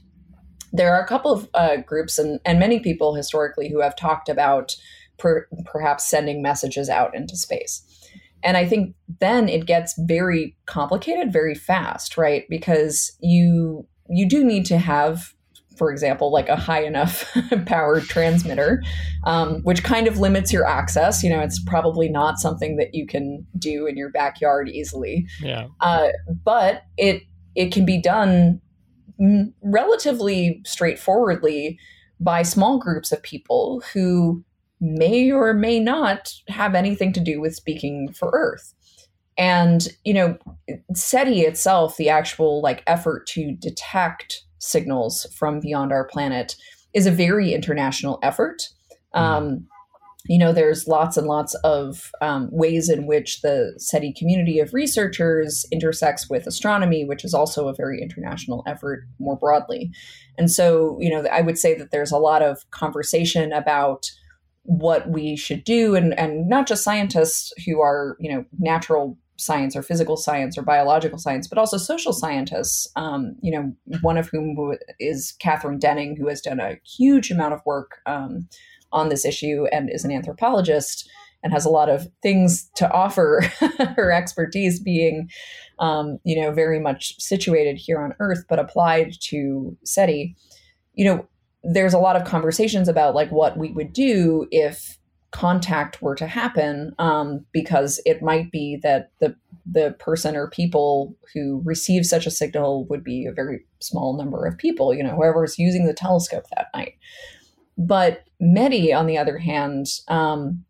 there are a couple of uh, groups and, and many people historically who have talked about per, perhaps sending messages out into space. And I think then it gets very complicated very fast, right? Because you you do need to have, for example, like a high enough powered transmitter, um, which kind of limits your access. You know, it's probably not something that you can do in your backyard easily.
Yeah.
Uh, but it it can be done relatively straightforwardly by small groups of people who may or may not have anything to do with speaking for Earth. And, you know, SETI itself, the actual like effort to detect signals from beyond our planet, is a very international effort. Mm. Um, you know, there's lots and lots of um, ways in which the SETI community of researchers intersects with astronomy, which is also a very international effort more broadly. And so, you know, I would say that there's a lot of conversation about what we should do, and, and not just scientists who are, you know, natural science or physical science or biological science, but also social scientists. Um, you know, one of whom is Kathryn Denning, who has done a huge amount of work um, on this issue and is an anthropologist and has a lot of things to offer her expertise being um, you know very much situated here on earth but applied to seti you know there's a lot of conversations about like what we would do if contact were to happen um, because it might be that the the person or people who receive such a signal would be a very small number of people you know whoever's using the telescope that night but METI, on the other hand, um,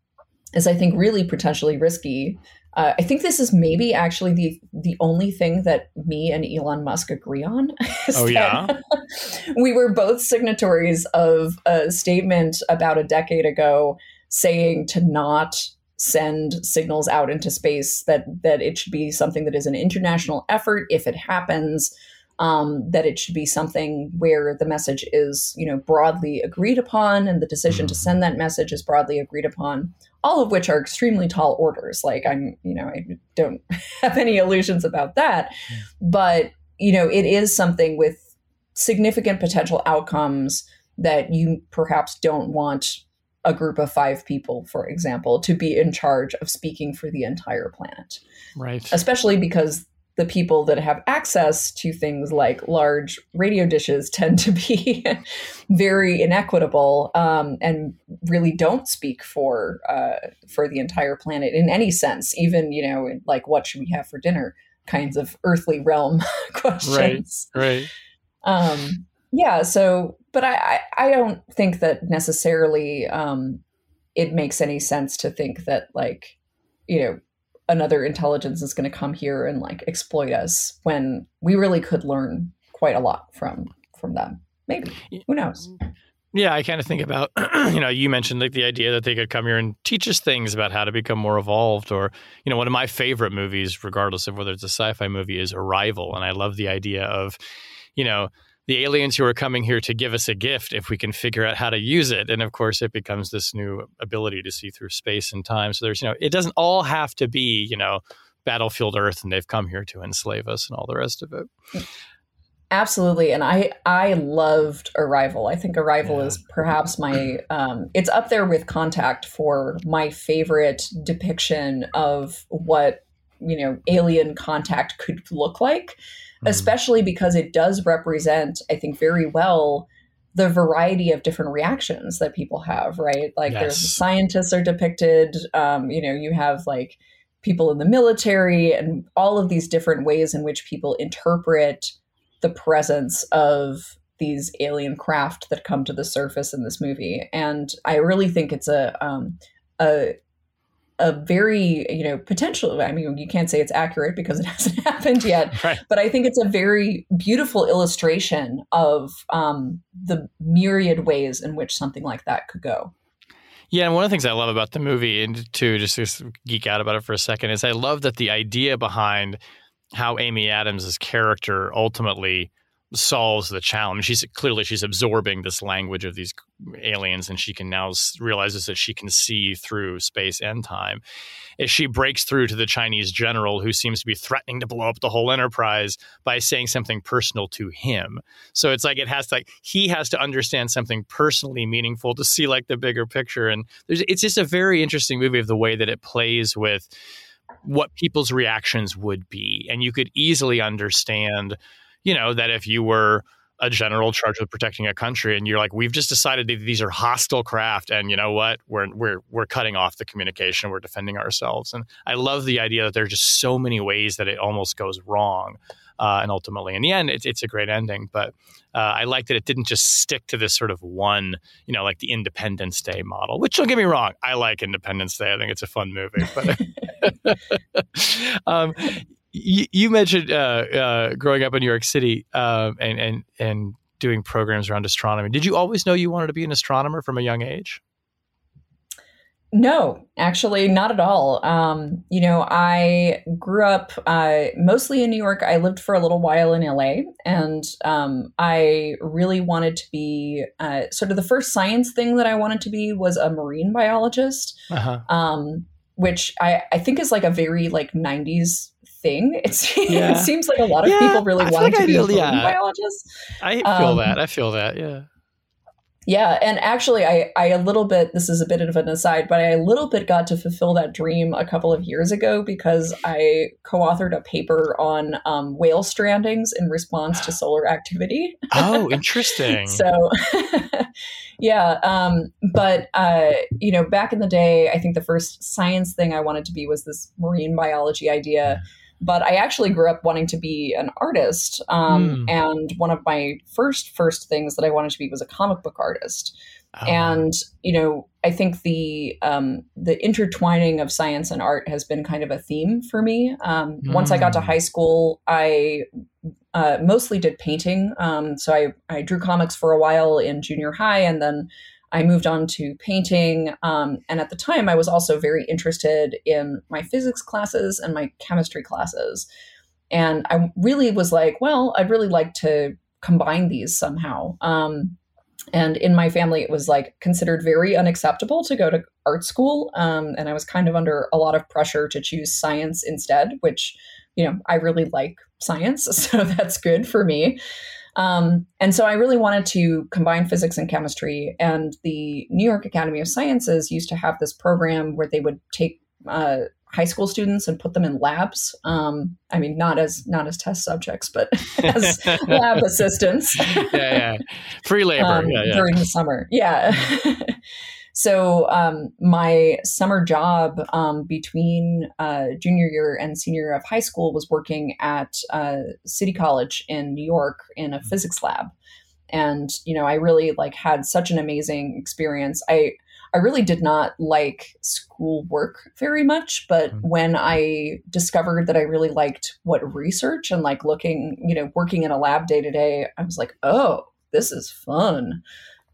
is I think really potentially risky. Uh, I think this is maybe actually the the only thing that me and Elon Musk agree on.
oh yeah,
we were both signatories of a statement about a decade ago saying to not send signals out into space that that it should be something that is an international effort if it happens um, that it should be something where the message is, you know, broadly agreed upon, and the decision to send that message is broadly agreed upon. All of which are extremely tall orders. Like I'm, you know, I don't have any illusions about that, but you know, it is something with significant potential outcomes that you perhaps don't want a group of five people, for example, to be in charge of speaking for the entire planet.
Right.
Especially because the people that have access to things like large radio dishes tend to be very inequitable um, and really don't speak for uh, for the entire planet in any sense. Even you know, like what should we have for dinner? Kinds of earthly realm questions.
Right. Right.
Um, yeah. So, but I, I, I don't think that necessarily um, it makes any sense to think that like you know another intelligence is going to come here and like exploit us when we really could learn quite a lot from from them. Maybe who knows.
Yeah, I kind of think about, you know, you mentioned like the idea that they could come here and teach us things about how to become more evolved. Or, you know, one of my favorite movies, regardless of whether it's a sci fi movie, is Arrival. And I love the idea of, you know, the aliens who are coming here to give us a gift if we can figure out how to use it. And of course, it becomes this new ability to see through space and time. So there's, you know, it doesn't all have to be, you know, battlefield Earth and they've come here to enslave us and all the rest of it.
Absolutely, and I I loved Arrival. I think Arrival yeah. is perhaps my um, it's up there with Contact for my favorite depiction of what you know alien contact could look like, mm. especially because it does represent I think very well the variety of different reactions that people have. Right, like yes. there's scientists are depicted. Um, you know, you have like people in the military and all of these different ways in which people interpret the presence of these alien craft that come to the surface in this movie, and I really think it's a um, a a very you know potential i mean you can't say it's accurate because it hasn't happened yet right. but i think it's a very beautiful illustration of um, the myriad ways in which something like that could go
yeah, and one of the things I love about the movie, and to just, just geek out about it for a second, is I love that the idea behind how Amy Adams' character ultimately solves the challenge. She's clearly she's absorbing this language of these aliens, and she can now realizes that she can see through space and time. As she breaks through to the Chinese general who seems to be threatening to blow up the whole enterprise by saying something personal to him. So it's like it has to like he has to understand something personally meaningful to see like the bigger picture. And there's it's just a very interesting movie of the way that it plays with what people's reactions would be. And you could easily understand, you know, that if you were a general charged with protecting a country and you're like we've just decided that these are hostile craft and you know what we're we're we're cutting off the communication we're defending ourselves and i love the idea that there are just so many ways that it almost goes wrong uh, and ultimately, in the end, it's, it's a great ending. But uh, I like that it didn't just stick to this sort of one, you know, like the Independence Day model. Which don't get me wrong, I like Independence Day. I think it's a fun movie. But um, you, you, mentioned uh, uh, growing up in New York City um, and and and doing programs around astronomy. Did you always know you wanted to be an astronomer from a young age?
No, actually, not at all. Um, you know, I grew up uh, mostly in New York. I lived for a little while in LA, and um, I really wanted to be uh, sort of the first science thing that I wanted to be was a marine biologist, uh-huh. um, which I, I think is like a very like '90s thing. It's, yeah. it seems like a lot of yeah, people really want like to I be marine yeah. biologists.
I feel um, that. I feel that. Yeah.
Yeah, and actually, I, I a little bit. This is a bit of an aside, but I a little bit got to fulfill that dream a couple of years ago because I co-authored a paper on um, whale strandings in response to solar activity.
Oh, interesting.
so, yeah, um, but uh, you know, back in the day, I think the first science thing I wanted to be was this marine biology idea. But I actually grew up wanting to be an artist. Um, mm. And one of my first, first things that I wanted to be was a comic book artist. Oh. And you know, I think the um, the intertwining of science and art has been kind of a theme for me. Um, mm. Once I got to hmm. high school, I uh, mostly did painting. Um, so I I drew comics for a while in junior high, and then I moved on to painting. Um, and at the time, I was also very interested in my physics classes and my chemistry classes. And I really was like, well, I'd really like to combine these somehow. Um, and in my family, it was like considered very unacceptable to go to art school. Um, and I was kind of under a lot of pressure to choose science instead, which, you know, I really like science. So that's good for me. Um, and so I really wanted to combine physics and chemistry. And the New York Academy of Sciences used to have this program where they would take uh, high school students and put them in labs. Um, I mean, not as not as test subjects, but as lab assistants.
yeah, yeah, free labor um, yeah, yeah.
during the summer. Yeah. So um, my summer job um, between uh, junior year and senior year of high school was working at uh, City College in New York in a mm-hmm. physics lab, and you know I really like had such an amazing experience. I I really did not like school work very much. But mm-hmm. when I discovered that I really liked what research and like looking, you know, working in a lab day to day, I was like, oh, this is fun.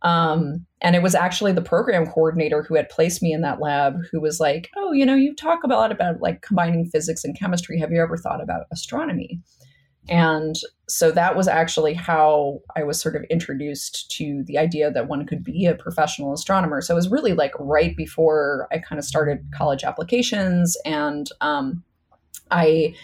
Um, and it was actually the program coordinator who had placed me in that lab who was like, oh, you know, you talk a lot about like combining physics and chemistry. Have you ever thought about astronomy? And so that was actually how I was sort of introduced to the idea that one could be a professional astronomer. So it was really like right before I kind of started college applications. And um, I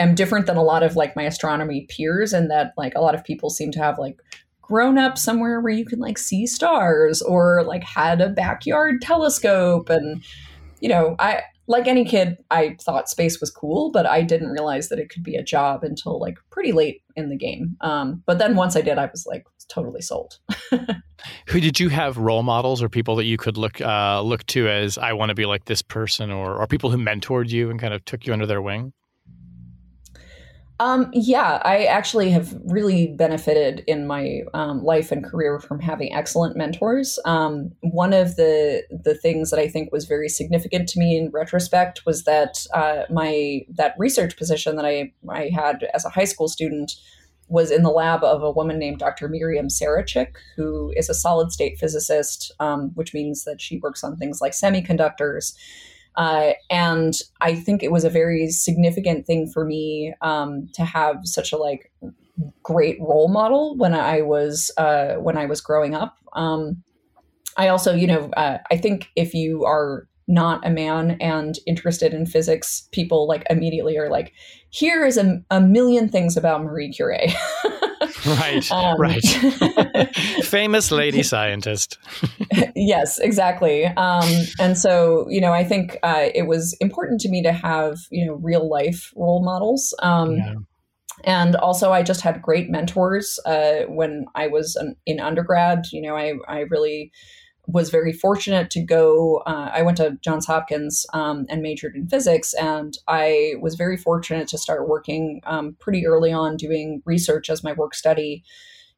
am different than a lot of like my astronomy peers in that like a lot of people seem to have like grown up somewhere where you can like see stars or like had a backyard telescope and you know i like any kid i thought space was cool but i didn't realize that it could be a job until like pretty late in the game. Um, but then once i did i was like totally sold.
Who did you have role models or people that you could look uh, look to as i want to be like this person or, or people who mentored you and kind of took you under their wing
um, yeah, I actually have really benefited in my um, life and career from having excellent mentors. Um, one of the the things that I think was very significant to me in retrospect was that uh, my that research position that I I had as a high school student was in the lab of a woman named Dr. Myriam Sarachik, who is a solid state physicist, um, which means that she works on things like semiconductors. Uh, and I think it was a very significant thing for me um, to have such a like great role model when I was uh, when I was growing up. Um, I also, you know, uh, I think if you are not a man and interested in physics, people like immediately are like, here is a, a million things about Marie Curie.
right, um, right. Famous lady scientist.
yes, exactly. Um, and so, you know, I think uh, it was important to me to have, you know, real life role models. Um, yeah. And also, I just had great mentors uh, when I was an, in undergrad. You know, I, I really was very fortunate to go. Uh, I went to Johns Hopkins um, and majored in physics, and I was very fortunate to start working um, pretty early on doing research as my work study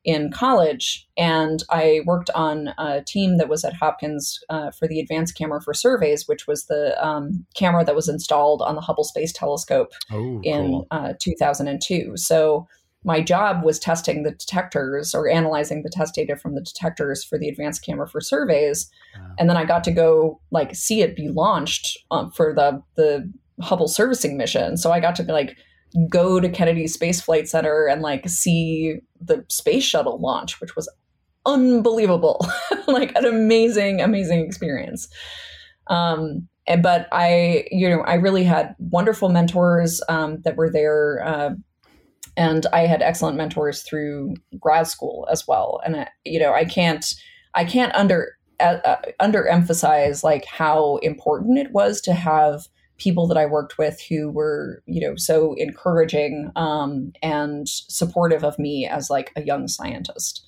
in college. And I worked on a team that was at Hopkins uh, for the Advanced Camera for Surveys, which was the um, camera that was installed on the Hubble Space Telescope oh, in cool. uh, 2002. So my job was testing the detectors or analyzing the test data from the detectors for the advanced camera for surveys. Wow. and then i got to go like see it be launched um, for the the hubble servicing mission. So i got to like go to kennedy space flight center and like see the space shuttle launch which was unbelievable. Like an amazing amazing experience. Um and, but i you know i really had wonderful mentors um, that were there uh, and I had excellent mentors through grad school as well. And you know, I can't I can't under uh, uh, underemphasize like how important it was to have people that I worked with who were you know so encouraging um, and supportive of me as like a young scientist.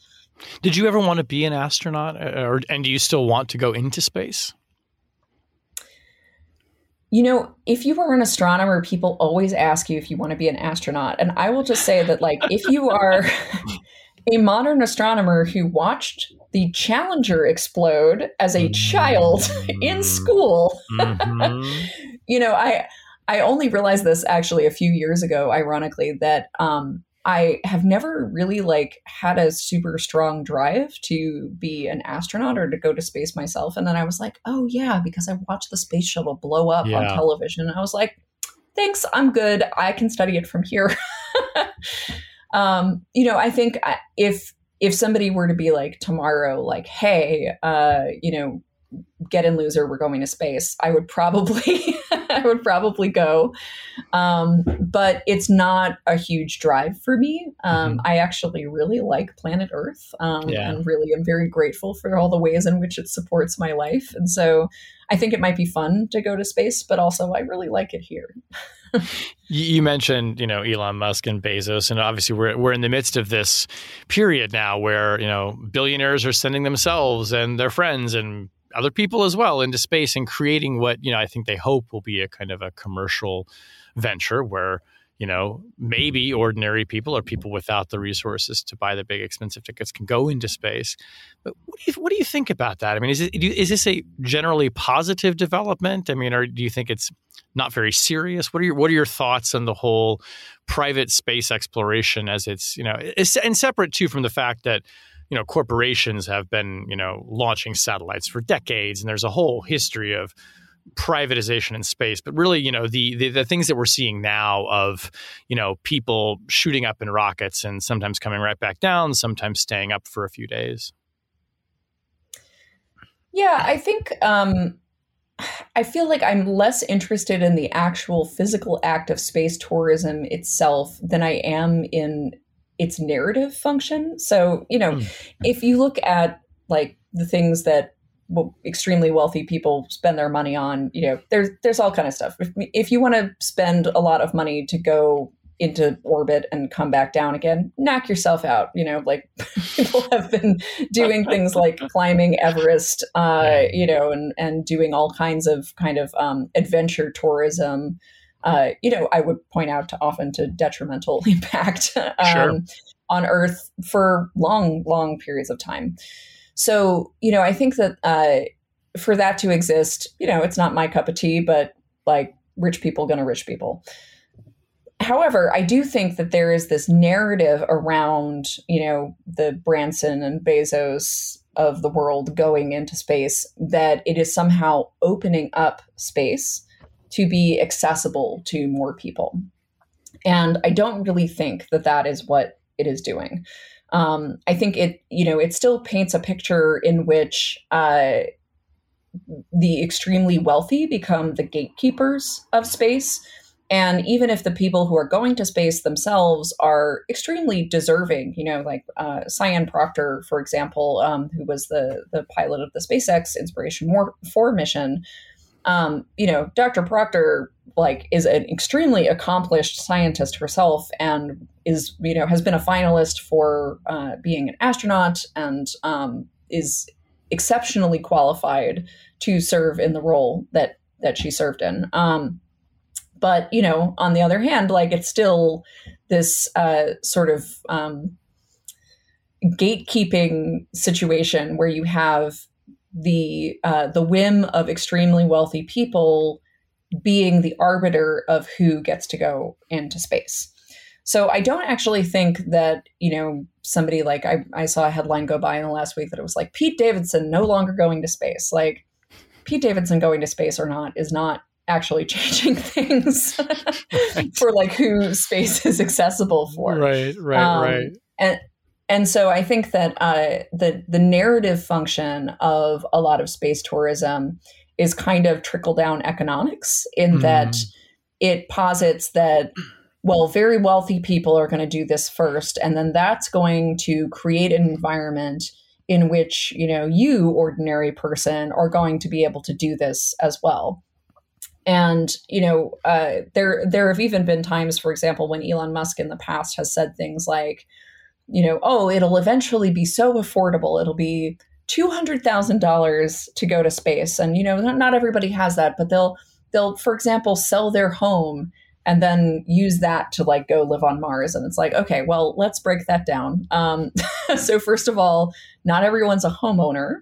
Did you ever want to be an astronaut, uh, or and do you still want to go into space?
You know, if you are an astronomer, people always ask you if you want to be an astronaut. And I will just say that, like, if you are a modern astronomer who watched the Challenger explode as a child in mm-hmm. school, mm-hmm. you know, I I only realized this actually a few years ago, ironically, that um, I have never really like had a super strong drive to be an astronaut or to go to space myself. And then I was like, oh yeah, because I watched the space shuttle blow up yeah. on television. I was like, thanks, I'm good. I can study it from here. um, you know, I think if if somebody were to be like tomorrow, like, hey, uh, you know, get in loser, we're going to space, I would probably I would probably go. Um, but it's not a huge drive for me. Um, mm-hmm. I actually really like planet Earth um, yeah. and really am very grateful for all the ways in which it supports my life. And so I think it might be fun to go to space, but also I really like it here.
you mentioned, you know, Elon Musk and Bezos, and obviously we're we're in the midst of this period now where you know billionaires are sending themselves and their friends and other people as well into space and creating what you know I think they hope will be a kind of a commercial venture where you know, maybe ordinary people or people without the resources to buy the big expensive tickets can go into space. But what do you what do you think about that? I mean, is it is this a generally positive development? I mean, or do you think it's not very serious? What are your what are your thoughts on the whole private space exploration as it's you know, and separate too from the fact that you know corporations have been you know launching satellites for decades, and there's a whole history of privatization in space, but really, you know, the, the, the things that we're seeing now of, you know, people shooting up in rockets and sometimes coming right back down, sometimes staying up for a few days.
Yeah, I think um, I feel like I'm less interested in the actual physical act of space tourism itself than I am in its narrative function. So, you know, mm. if you look at like the things that extremely wealthy people spend their money on you know there's there's all kind of stuff if, if you want to spend a lot of money to go into orbit and come back down again knock yourself out you know like people have been doing things like climbing everest uh, you know and and doing all kinds of kind of um, adventure tourism uh, you know i would point out to often to detrimental impact um, sure. on earth for long long periods of time so, you know, I think that uh, for that to exist, you know, it's not my cup of tea, but like rich people gonna rich people. However, I do think that there is this narrative around, you know, the Branson and Bezos of the world going into space that it is somehow opening up space to be accessible to more people. And I don't really think that that is what it is doing um, I think it, you know, it still paints a picture in which uh, the extremely wealthy become the gatekeepers of space. And even if the people who are going to space themselves are extremely deserving, you know, like uh, Sian Proctor, for example, um, who was the the pilot of the SpaceX Inspiration 4 mission, um, you know, Dr. Proctor like is an extremely accomplished scientist herself and is you know has been a finalist for uh, being an astronaut and um, is exceptionally qualified to serve in the role that that she served in. Um, but you know, on the other hand, like it's still this uh, sort of um, gatekeeping situation where you have the uh, the whim of extremely wealthy people being the arbiter of who gets to go into space. So I don't actually think that, you know, somebody like I, I saw a headline go by in the last week that it was like Pete Davidson no longer going to space. Like Pete Davidson going to space or not is not actually changing things right. for like who space is accessible for.
Right, right, um, right.
And and so I think that uh, the the narrative function of a lot of space tourism is kind of trickle down economics in mm. that it posits that well very wealthy people are going to do this first and then that's going to create an environment in which you know you ordinary person are going to be able to do this as well and you know uh, there there have even been times for example when elon musk in the past has said things like you know, oh, it'll eventually be so affordable. It'll be $200,000 to go to space. And, you know, not, not everybody has that, but they'll, they'll, for example, sell their home and then use that to like go live on Mars. And it's like, okay, well, let's break that down. Um, so, first of all, not everyone's a homeowner.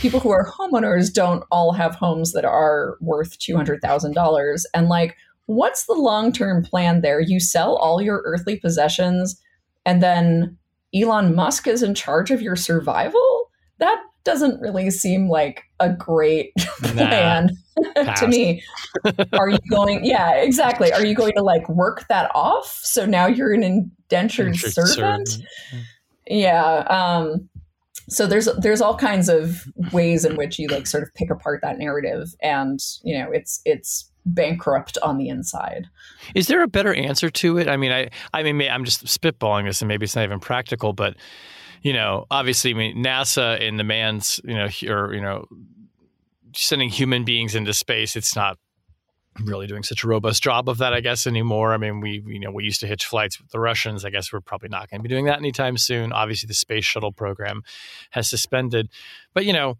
People who are homeowners don't all have homes that are worth $200,000. And like, what's the long term plan there? You sell all your earthly possessions and then Elon Musk is in charge of your survival? That doesn't really seem like a great plan to me. Are you going, yeah, exactly. Are you going to like work that off? So now you're an indentured, servant? servant? Yeah. Um, so there's there's all kinds of ways in which you like sort of pick apart that narrative and you know it's it's bankrupt on the inside.
Is there a better answer to it? I mean, I I mean, I'm just spitballing this, and maybe it's not even practical, but you know, obviously, I mean, NASA and the man's, you know, or you know, sending human beings into space, it's not really doing such a robust job of that, I guess, anymore. I mean, we you know we used to hitch flights with the Russians. I guess we're probably not going to be doing that anytime soon. Obviously, the space shuttle program has suspended, but you know,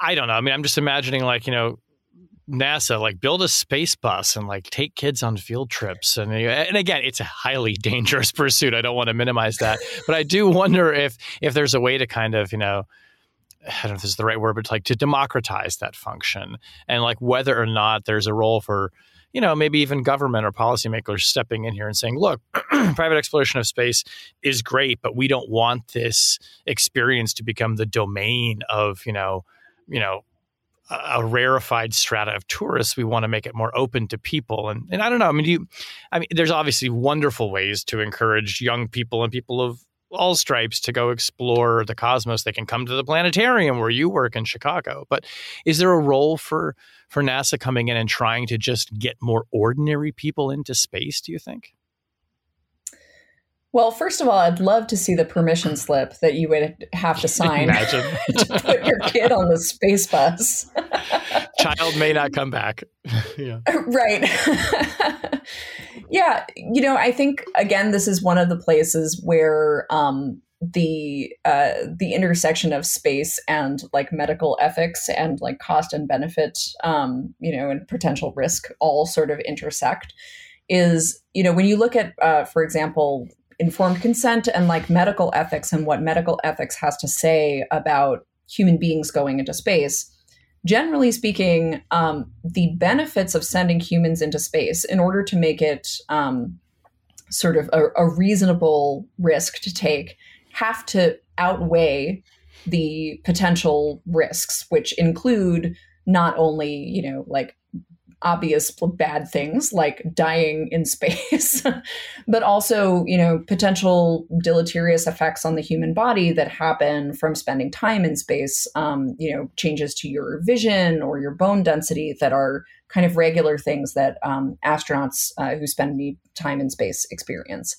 I don't know. I mean, I'm just imagining like you know NASA, like build a space bus and like take kids on field trips. And and again, it's a highly dangerous pursuit. I don't want to minimize that, but I do wonder if if there's a way to kind of you know. I don't know if this is the right word, but like to democratize that function and like whether or not there's a role for, you know, maybe even government or policymakers stepping in here and saying, look, private exploration of space is great, but we don't want this experience to become the domain of, you know, you know, a rarefied strata of tourists. We want to make it more open to people. And, and I don't know. I mean, you, I mean, there's obviously wonderful ways to encourage young people and people of all stripes to go explore the cosmos. They can come to the planetarium where you work in Chicago. But is there a role for for NASA coming in and trying to just get more ordinary people into space? Do you think?
Well, first of all, I'd love to see the permission slip that you would have to sign to put your kid on the space bus.
Child may not come back.
yeah. Right. yeah. You know, I think, again, this is one of the places where um, the uh, the intersection of space and like medical ethics and like cost and benefit, um, you know, and potential risk all sort of intersect is you know when you look at uh, for example informed consent and like medical ethics and what medical ethics has to say about human beings going into space. Generally speaking, um, the benefits of sending humans into space, in order to make it um, sort of a, a reasonable risk to take, have to outweigh the potential risks, which include not only, you know, like obvious bad things like dying in space, but also, you know, potential deleterious effects on the human body that happen from spending time in space, um, you know, changes to your vision or your bone density that are kind of regular things that um, astronauts uh, who spend time in space experience.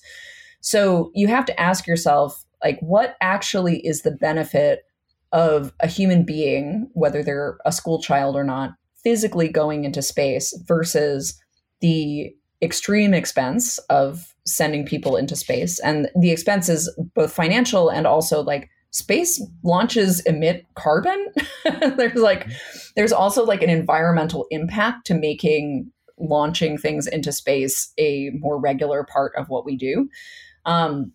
So you have to ask yourself, like, what actually is the benefit of a human being, whether they're a school child or not, physically going into space versus the extreme expense of sending people into space. And the expense is both financial and also like space launches emit carbon. there's like there's also like an environmental impact to making launching things into space a more regular part of what we do. Um,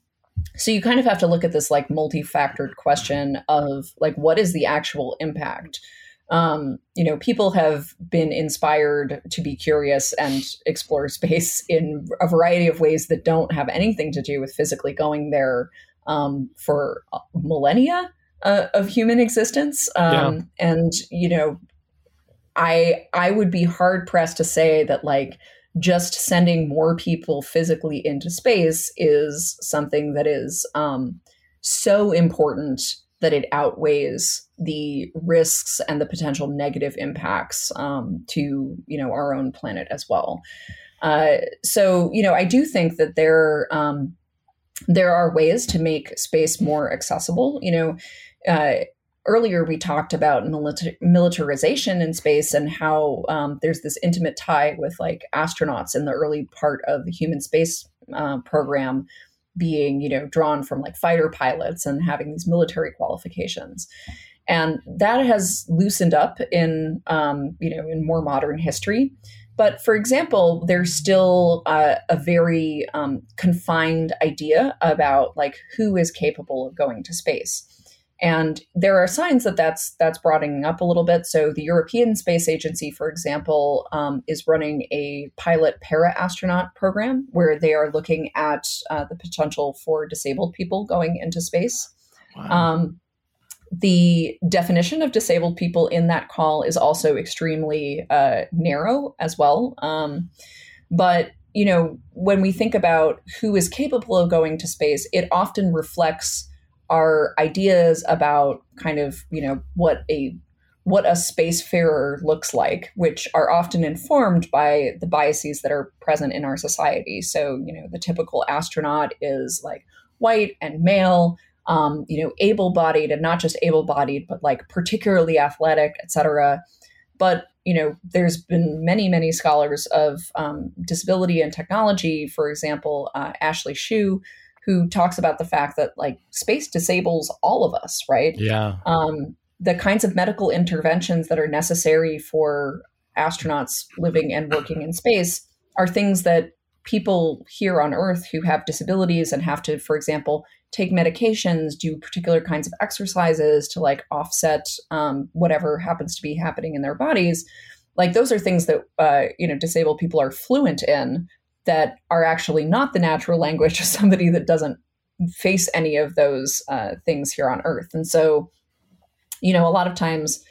so you kind of have to look at this like multi-factored question of like what is the actual impact um, you know, people have been inspired to be curious and explore space in a variety of ways that don't have anything to do with physically going there um, for millennia uh, of human existence. Um, yeah. And you know, I I would be hard pressed to say that like just sending more people physically into space is something that is um, so important that it outweighs the risks and the potential negative impacts um, to you know our own planet as well. Uh, so you know I do think that there um, there are ways to make space more accessible. You know. Uh, earlier we talked about milita- militarization in space and how um, there's this intimate tie with like astronauts in the early part of the human space uh, program being you know drawn from like fighter pilots and having these military qualifications. And that has loosened up in um, you know in more modern history. But for example there's still uh, a very um, confined idea about like who is capable of going to space and there are signs that that's that's broadening up a little bit. So the European Space Agency, for example, um, is running a pilot para astronaut program where they are looking at uh, the potential for disabled people going into space. Wow. Um, the definition of disabled people in that call is also extremely uh, narrow as well. Um, but you know, when we think about who is capable of going to space, it often reflects our ideas about kind of you know what a what a spacefarer looks like, which are often informed by the biases that are present in our society. So, you know, the typical astronaut is like white and male, um, you know, able-bodied and not just able-bodied, but like particularly athletic, etc. But you know, there's been many, many scholars of um, disability and technology. For example, uh, Ashley Shew, who talks about the fact that like space disables all of us, right?
Yeah.
Um, the kinds of medical interventions that are necessary for astronauts living and working in space are things that people here on Earth who have disabilities and have to, for example, take medications, do particular kinds of exercises to like offset um, whatever happens to be happening in their bodies. Like those are things that uh, you know disabled people are fluent in that are actually not the natural language of somebody that doesn't face any of those uh, things here on Earth. And so, you know, a lot of times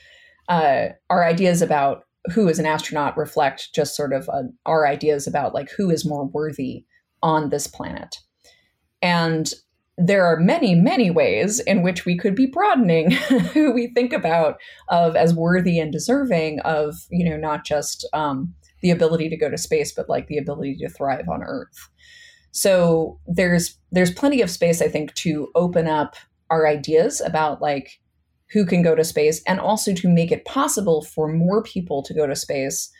uh, our ideas about who is an astronaut reflect just sort of uh, our ideas about like who is more worthy on this planet. And there are many, many ways in which we could be broadening who we think about of as worthy and deserving of, you know, not just um, the ability to go to space, but like the ability to thrive on Earth. So there's there's plenty of space, I think, to open up our ideas about like who can go to space and also to make it possible for more people to go to space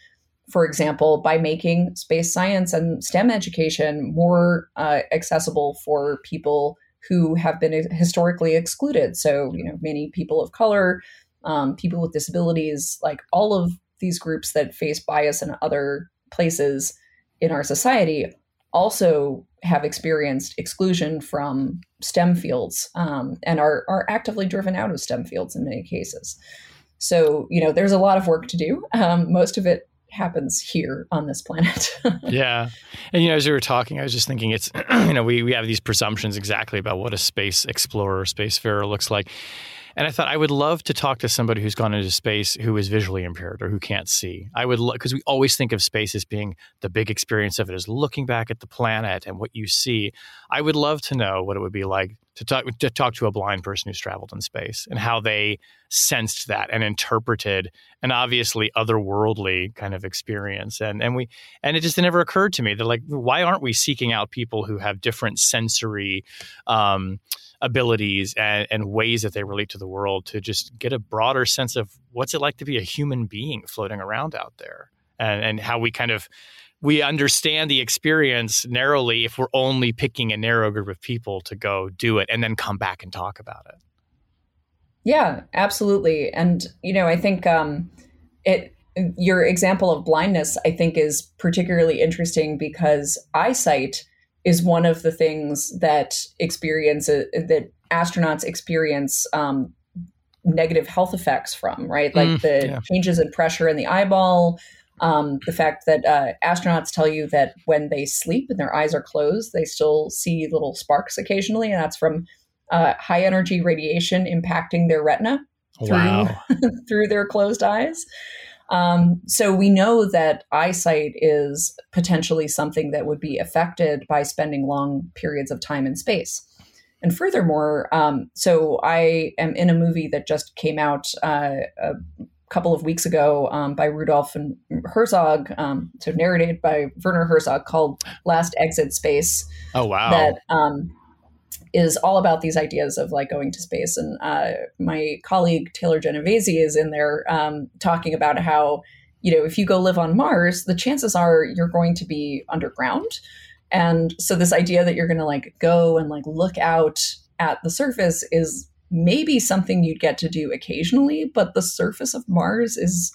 for example by making space science and stem education more uh, accessible for people who have been historically excluded so you know many people of color um, people with disabilities like all of these groups that face bias in other places in our society also have experienced exclusion from STEM fields um, and are, are actively driven out of STEM fields in many cases. So, you know, there's a lot of work to do. Um, most of it happens here on this planet.
yeah. And, you know, as you were talking, I was just thinking it's, you know, we, we have these presumptions exactly about what a space explorer, spacefarer looks like. And I thought I would love to talk to somebody who's gone into space who is visually impaired or who can't see. I would because we always think of space as being the big experience of it is looking back at the planet and what you see. I would love to know what it would be like to talk to talk to a blind person who's traveled in space and how they sensed that and interpreted an obviously otherworldly kind of experience. And and we and it just never occurred to me that like why aren't we seeking out people who have different sensory um, abilities and, and ways that they relate to the world to just get a broader sense of what's it like to be a human being floating around out there and, and how we kind of we understand the experience narrowly if we're only picking a narrow group of people to go do it and then come back and talk about it
yeah absolutely and you know i think um it your example of blindness i think is particularly interesting because eyesight is one of the things that experience uh, that astronauts experience um, negative health effects from, right? Like mm, the yeah. changes in pressure in the eyeball, um, the fact that uh, astronauts tell you that when they sleep and their eyes are closed, they still see little sparks occasionally, and that's from uh, high energy radiation impacting their retina through wow. through their closed eyes. Um, so we know that eyesight is potentially something that would be affected by spending long periods of time in space. And furthermore, um, so I am in a movie that just came out uh, couple of weeks ago um, by Rudolph and Herzog, um, so narrated by Werner Herzog, called "Last Exit Space."
Oh wow!
That um, is all about these ideas of like going to space. And uh, my colleague Taylor Genovese is in there um, talking about how, you know, if you go live on Mars, the chances are you're going to be underground. And so this idea that you're going to like go and like look out at the surface is maybe something you'd get to do occasionally, but the surface of Mars is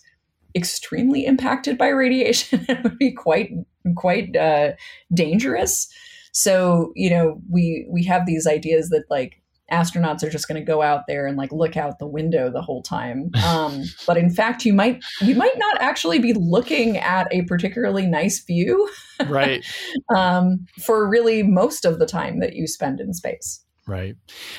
extremely impacted by radiation. it would be quite quite uh, dangerous. So, you know, we we have these ideas that like astronauts are just going to go out there and like look out the window the whole time. Um, but in fact, you might you might not actually be looking at a particularly nice view,
right?
um, for really most of the time that you spend in space.
Right.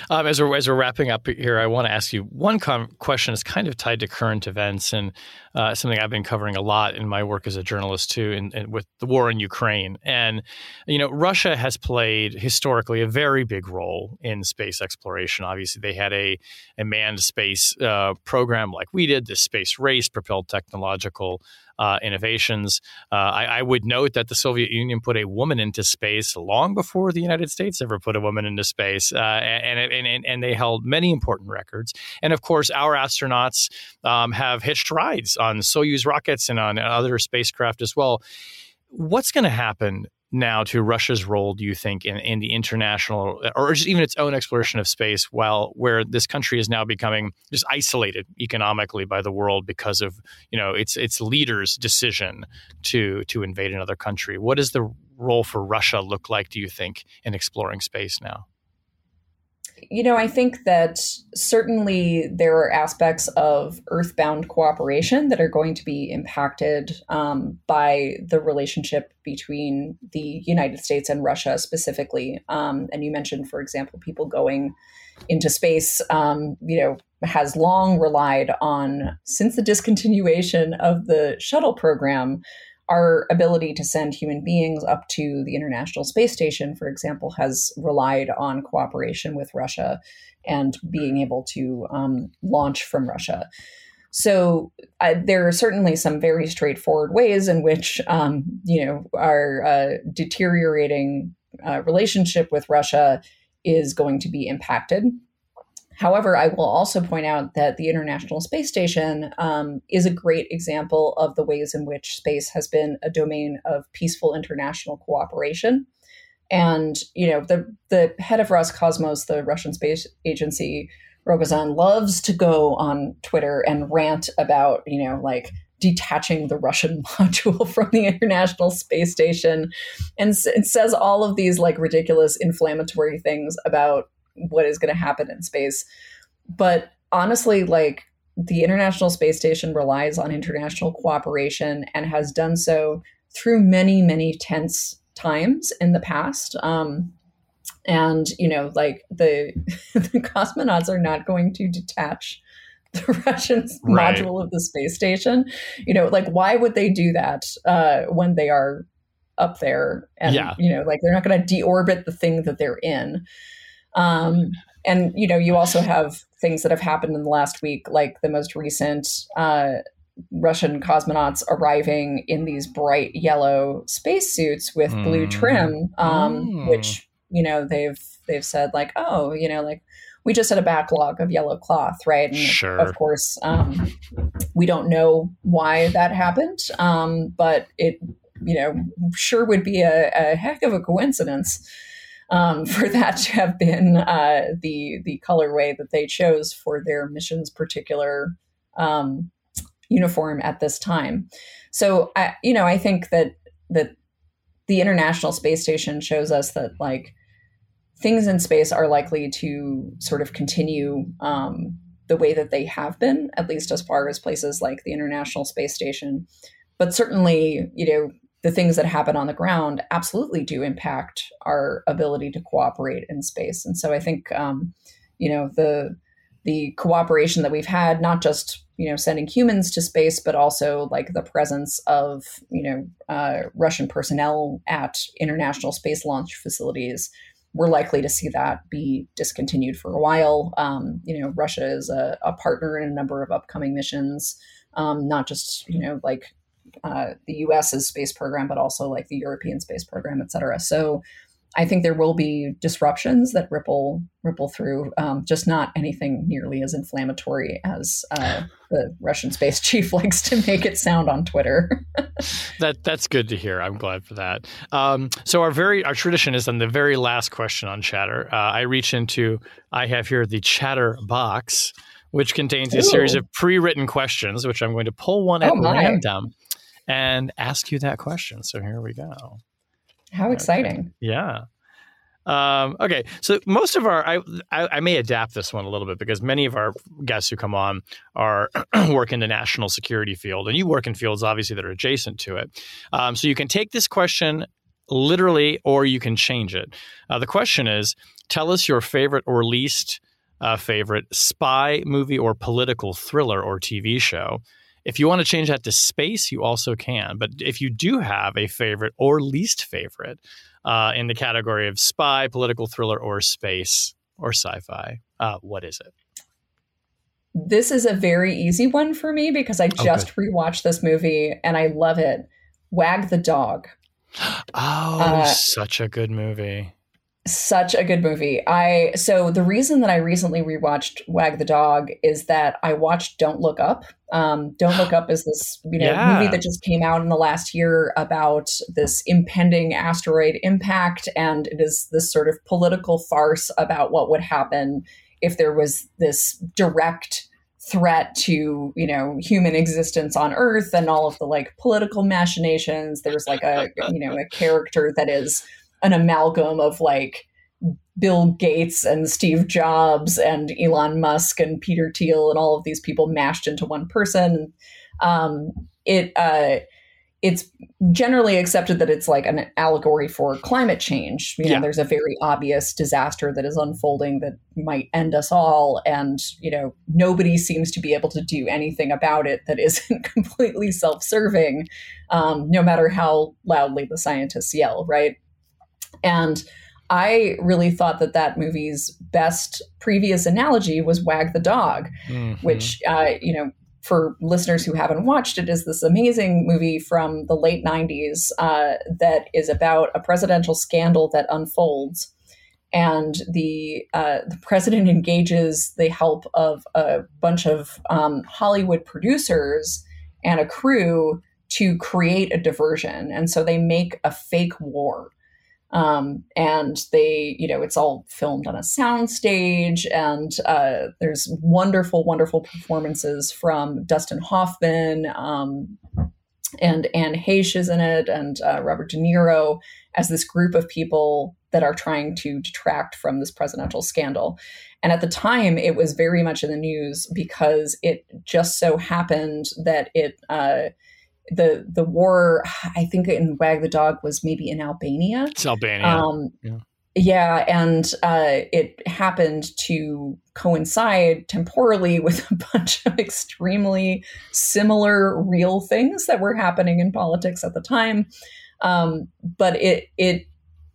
Um, as we're as we're wrapping up here, I want to ask you one com- question. is kind of tied to current events and uh, something I've been covering a lot in my work as a journalist too, in, with the war in Ukraine. And you know, Russia has played historically a very big role in space exploration. Obviously, they had a a manned space uh, program like we did. This space race propelled technological uh, innovations. Uh, I, I, would note that the Soviet Union put a woman into space long before the United States ever put a woman into space, uh, and, and, and, they held many important records. And of course, our astronauts um, have hitched rides on Soyuz rockets and on other spacecraft as well. What's going to happen now to Russia's role, do you think, in, in the international or just even its own exploration of space, while where this country is now becoming just isolated economically by the world because of you know its its leaders' decision to to invade another country? What does the role for Russia look like, do you think, in exploring space now?
You know, I think that certainly there are aspects of earthbound cooperation that are going to be impacted um, by the relationship between the United States and Russia specifically. Um, and you mentioned, for example, people going into space, um, you know, has long relied on, since the discontinuation of the shuttle program, our ability to send human beings up to the International Space Station, for example, has relied on cooperation with Russia and being able to um, launch from Russia. So there are certainly some very straightforward ways in which, um, you know, our uh, deteriorating uh, relationship with Russia is going to be impacted. However, I will also point out that the International Space Station um, is a great example of the ways in which space has been a domain of peaceful international cooperation. And you know, the the head of Roscosmos, the Russian space agency, Rogozin, loves to go on Twitter and rant about you know like detaching the Russian module from the International Space Station, and, and says all of these like ridiculous inflammatory things about what is going to happen in space. But honestly, like the International Space Station relies on international cooperation and has done so through many, many tense times in the past. Um, and you know, like the the cosmonauts are not going to detach the Russian right. module of the space station. You know, like why would they do that uh, when they are up there? And yeah. you know, like they're not going to deorbit the thing that they're in. Um, and you know, you also have things that have happened in the last week, like the most recent uh, Russian cosmonauts arriving in these bright yellow spacesuits with mm. blue trim, um, mm. which you know they've they've said like, oh, you know, like we just had a backlog of yellow cloth, right? And
sure.
of course, um, we don't know why that happened, um, but it, you know, sure would be a, a heck of a coincidence um, for that to have been uh, the the colorway that they chose for their mission's particular um, uniform at this time. So I, you know, I think that that the International Space Station shows us that like things in space are likely to sort of continue um, the way that they have been, at least as far as places like the International Space Station. But certainly, you know, the things that happen on the ground absolutely do impact our ability to cooperate in space. And so I think, um, you know, the the cooperation that we've had, not just you know sending humans to space, but also like the presence of you know uh, Russian personnel at international space launch facilities. We're likely to see that be discontinued for a while. Um, you know, Russia is a, a, partner in a number of upcoming missions, um, not just you know like uh, the U.S.'s space program, but also like the European space program, et cetera. So I think there will be disruptions that ripple ripple through, um, just not anything nearly as inflammatory as uh, the Russian space chief likes to make it sound on Twitter.
that that's good to hear. I'm glad for that. Um, so our very our tradition is on the very last question on Chatter. Uh, I reach into I have here the Chatter box, which contains a Ooh. series of pre-written questions, which I'm going to pull one at oh random and ask you that question. So here we go.
How exciting.
Okay. Yeah. Um, okay, so most of our, I, I, I, may adapt this one a little bit because many of our guests who come on are work in the national security field, and you work in fields obviously that are adjacent to it. Um, so you can take this question literally, or you can change it. Uh, the question is: Tell us your favorite or least uh, favorite spy movie or political thriller or TV show. If you want to change that to space, you also can. But if you do have a favorite or least favorite uh, in the category of spy, political thriller, or space or sci fi, uh, what is it?
This is a very easy one for me because I just oh, rewatched this movie and I love it. Wag the Dog.
Oh, uh, such a good movie.
Such a good movie. I so the reason that I recently rewatched Wag the Dog is that I watched Don't Look Up. Um, Don't Look Up is this you know
Yeah.
movie that just came out in the last year about this impending asteroid impact, and it is this sort of political farce about what would happen if there was this direct threat to you know human existence on earth and all of the like political machinations there's like a you know a character that is an amalgam of like Bill Gates and Steve Jobs and Elon Musk and Peter Thiel and all of these people mashed into one person. Um, it uh, it's generally accepted that it's like an allegory for climate change. You know,
Yeah.
there's a very obvious disaster that is unfolding that might end us all, and you know, nobody seems to be able to do anything about it that isn't completely self-serving, um, no matter how loudly the scientists yell, right? And I really thought that that movie's best previous analogy was Wag the Dog,
Mhm.
which, uh, you know, for listeners who haven't watched it, is this amazing movie from the late 90s uh, that is about a presidential scandal that unfolds. And the uh, the president engages the help of a bunch of um, Hollywood producers and a crew to create a diversion. And so they make a fake war um, and they you know it's all filmed on a soundstage and uh, there's wonderful wonderful performances from dustin hoffman um, and anne heche is in it and uh, robert de niro as this group of people that are trying to detract from this presidential scandal. And at the time it was very much in the news because it just so happened that it uh, the the war i think in wag the dog was maybe in albania
It's Albania.
um,
Yeah.
yeah. and uh, it happened to coincide temporally with a bunch of extremely similar real things that were happening in politics at the time. Um, but it it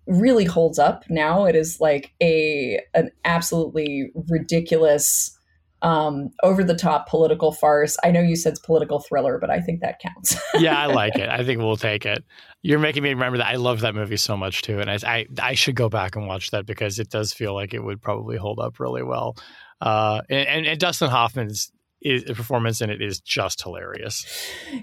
really holds up now. It is like a an absolutely ridiculous. Um, over the top political farce. I know you said it's political thriller, but I think that counts.
yeah, I like it. I think we'll take it. You're making me remember that I love that movie so much too, and I, I I should go back and watch that because it does feel like it would probably hold up really well. Uh, and, and, and Dustin Hoffman's is, performance in it is just hilarious.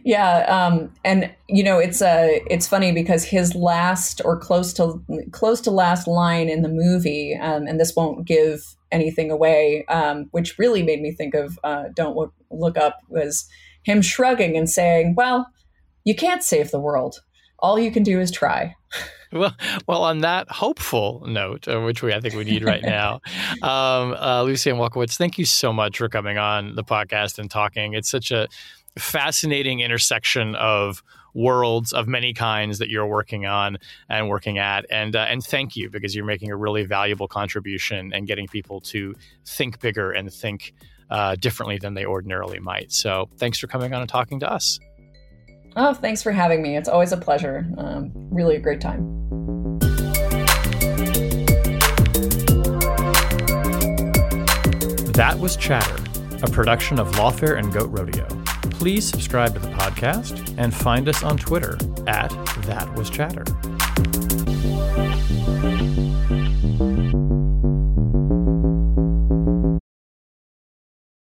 Yeah, um, and you know it's uh, it's funny because his last or close to close to last line in the movie, um, and this won't give anything away, um, which really made me think of uh, "Don't Look Look Up" was him shrugging and saying, "Well, you can't save the world. All you can do is try."
Well, well, on that hopeful note, uh, which we I think we need right now, um, uh, Lucianne Walkowicz, thank you so much for coming on the podcast and talking. It's such a fascinating intersection of worlds of many kinds that you're working on and working at, and uh, and thank you because you're making a really valuable contribution and getting people to think bigger and think uh, differently than they ordinarily might. So, thanks for coming on and talking to us.
Oh, thanks for having me. It's always a pleasure. Um, really a great time.
That was Chatter, a production of Lawfare and Goat Rodeo. Please subscribe to the podcast and find us on Twitter at That Was Chatter.